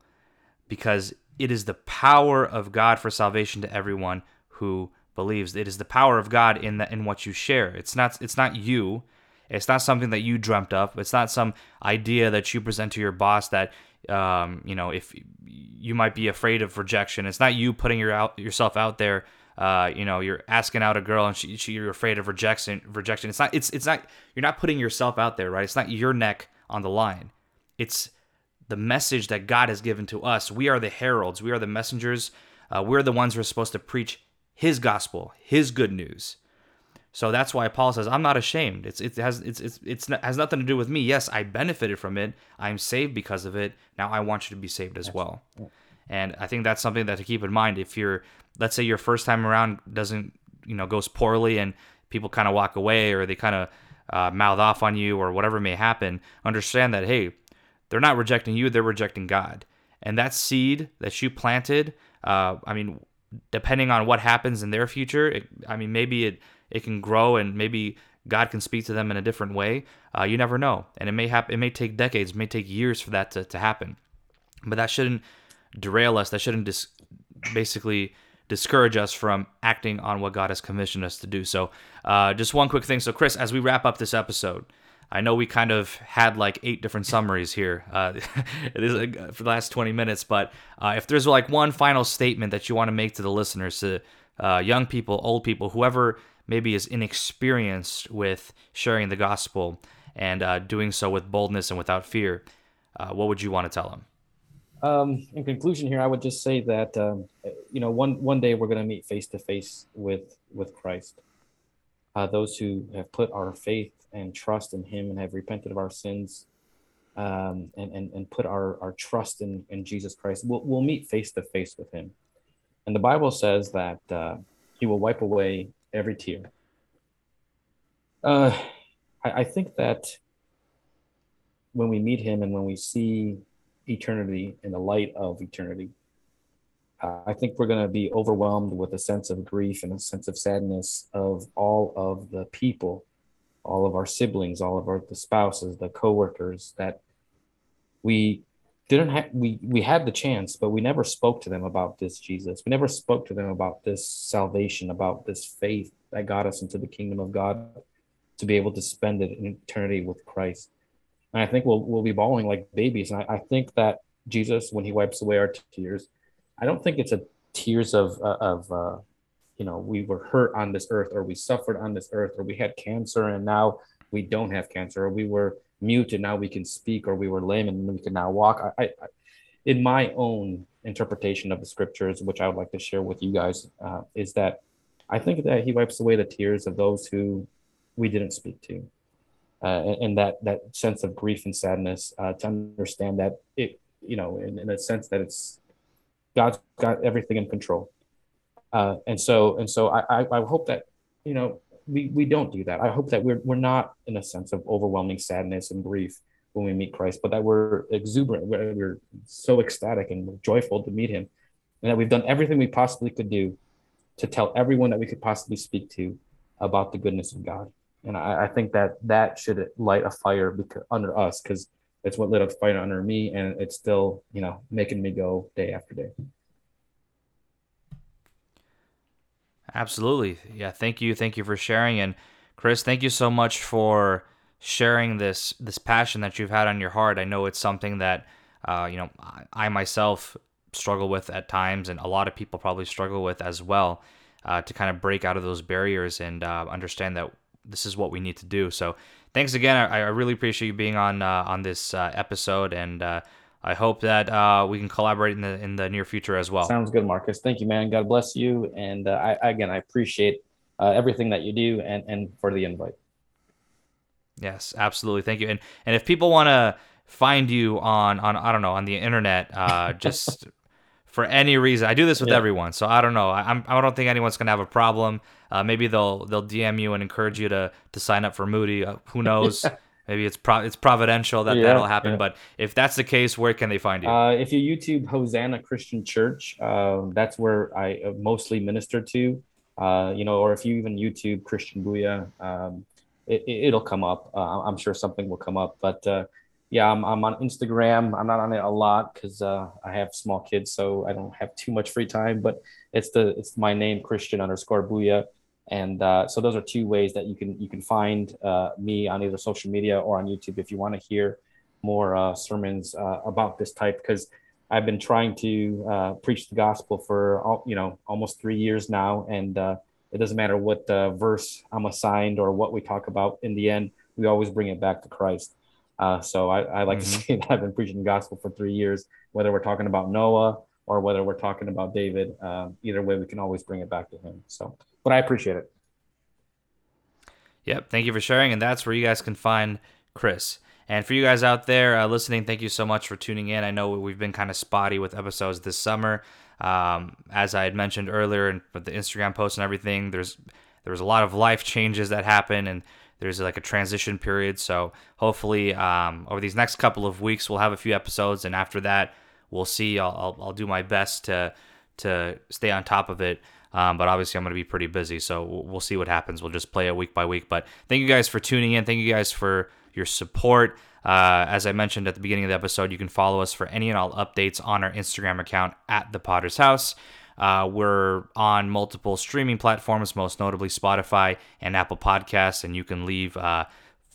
because it is the power of God for salvation to everyone who believes. It is the power of God in that in what you share. It's not it's not you. It's not something that you dreamt up. It's not some idea that you present to your boss that um, you know if you might be afraid of rejection. It's not you putting your out, yourself out there. Uh, you know, you're asking out a girl and she, she, you're afraid of rejection. Rejection. It's not. It's it's not. You're not putting yourself out there, right? It's not your neck on the line. It's the message that God has given to us. We are the heralds. We are the messengers. Uh, we're the ones who are supposed to preach His gospel, His good news. So that's why Paul says, "I'm not ashamed." It's it has it's it's it's has nothing to do with me. Yes, I benefited from it. I'm saved because of it. Now I want you to be saved as well. And I think that's something that to keep in mind. If you're, let's say, your first time around doesn't you know goes poorly and people kind of walk away or they kind of uh, mouth off on you or whatever may happen, understand that hey, they're not rejecting you, they're rejecting God. And that seed that you planted, uh, I mean, depending on what happens in their future, it, I mean, maybe it, it can grow and maybe God can speak to them in a different way. Uh, you never know, and it may happen. It may take decades, it may take years for that to, to happen. But that shouldn't derail us. That shouldn't dis- basically discourage us from acting on what God has commissioned us to do. So, uh, just one quick thing. So, Chris, as we wrap up this episode, I know we kind of had like eight different summaries here uh, uh, for the last 20 minutes, but uh, if there's like one final statement that you want to make to the listeners, to uh, young people, old people, whoever maybe is inexperienced with sharing the gospel and uh, doing so with boldness and without fear, uh, what would you want to tell them? Um, in conclusion, here I would just say that um, you know one one day we're going to meet face to face with with Christ. Those who have put our faith and trust in Him and have repented of our sins, um, and, and and put our our trust in in Jesus Christ, we'll we'll meet face to face with Him. And the Bible says that uh, He will wipe away every tear. Uh, I, I think that when we meet Him and when we see eternity in the light of eternity. Uh, I think we're going to be overwhelmed with a sense of grief and a sense of sadness of all of the people, all of our siblings, all of our the spouses, the coworkers that we didn't have we we had the chance but we never spoke to them about this jesus we never spoke to them about this salvation about this faith that got us into the kingdom of god to be able to spend it in eternity with christ and I think we'll we'll be bawling like babies. And I, I think that Jesus, when He wipes away our tears, I don't think it's a tears of uh, of uh, you know we were hurt on this earth, or we suffered on this earth, or we had cancer and now we don't have cancer, or we were mute and now we can speak, or we were lame and we can now walk. I, I in my own interpretation of the scriptures, which I would like to share with you guys, uh, is that I think that He wipes away the tears of those who we didn't speak to uh, and that that sense of grief and sadness uh, to understand that it you know in, in a sense that it's God's got everything in control uh, and so and so I, I, I hope that you know we we don't do that I hope that we're we're not in a sense of overwhelming sadness and grief when we meet Christ but that we're exuberant we're, we're so ecstatic and joyful to meet him and that we've done everything we possibly could do to tell everyone that we could possibly speak to about the goodness of God and I, I think that that should light a fire because, under us because it's what lit a fire under me, and it's still you know making me go day after day. Absolutely, yeah. Thank you, thank you for sharing, and Chris, thank you so much for sharing this this passion that you've had on your heart. I know it's something that uh, you know I, myself struggle with at times, and a lot of people probably struggle with as well. Uh, to kind of break out of those barriers and uh, understand that this is what we need to do. So thanks again. I, I really appreciate you being on uh, on this uh, episode, and uh, I hope that uh, we can collaborate in the in the near future as well. Sounds good, Marcus. Thank you, man. God bless you, and uh, I again I appreciate uh, everything that you do, and and for the invite. Yes, absolutely. Thank you. And and if people want to find you on on I don't know on the internet, just for any reason. I do this with yeah. everyone, so I don't know. I, I'm I don't think anyone's gonna have a problem. Uh, maybe they'll they'll DM you and encourage you to to sign up for Moody. Uh, who knows? maybe it's pro- it's providential that yeah, that'll happen. Yeah. But if that's the case, where can they find you? Uh, if you YouTube Hosanna Christian Church, uh, that's where I uh, mostly minister to. Uh, you know, or if you even YouTube Christian Buia, um, it, will come up. I'm sure something will come up, but yeah, I'm, I'm on Instagram. I'm not on it a lot because uh, I have small kids, so I don't have too much free time. But it's the it's my name Christian underscore Buia, and uh, so those are two ways that you can you can find uh, me on either social media or on YouTube if you want to hear more uh, sermons uh, about this type because I've been trying to uh, preach the gospel for all, you know almost three years now, and it doesn't matter what verse I'm assigned or what we talk about. In the end, we always bring it back to Christ. Uh, so I, I like mm-hmm. to say that I've been preaching the gospel for three years, whether we're talking about Noah or whether we're talking about David. Uh, either way, we can always bring it back to him. So, but I appreciate it. Yep. Thank you for sharing. And that's where you guys can find Chris. And for you guys out there uh, listening, thank you so much for tuning in. I know we've been kind of spotty with episodes this summer. Um, as I had mentioned earlier, and with the Instagram posts and everything, there's there was a lot of life changes that happen, and there's like a transition period. So hopefully, um, over these next couple of weeks, we'll have a few episodes, and after that, we'll see. I'll, I'll, I'll do my best to to stay on top of it. Um, but obviously, I'm going to be pretty busy, so we'll, see what happens. We'll just play it week by week. But thank you guys for tuning in. Thank you guys for your support. Uh, as I mentioned at the beginning of the episode, you can follow us for any and all updates on our Instagram account at the Podders House. Uh, we're on multiple streaming platforms, most notably Spotify and Apple Podcasts, and you can leave uh,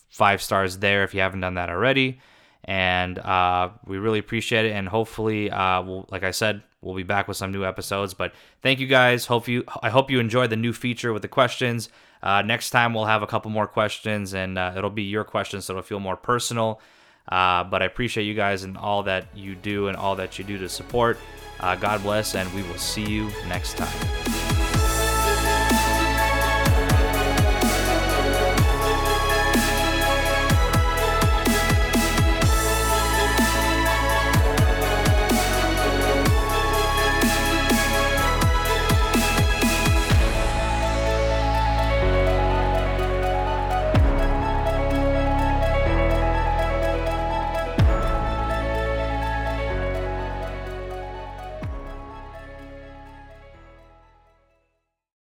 five stars there if you haven't done that already. And uh, we really appreciate it. And hopefully, uh, we'll, like I said, we'll be back with some new episodes. But thank you guys. Hope you, I hope you enjoyed the new feature with the questions. Uh, next time we'll have a couple more questions, and uh, it'll be your questions, so it'll feel more personal. Uh, but I appreciate you guys and all that you do and all that you do to support. Uh, God bless, and we will see you next time.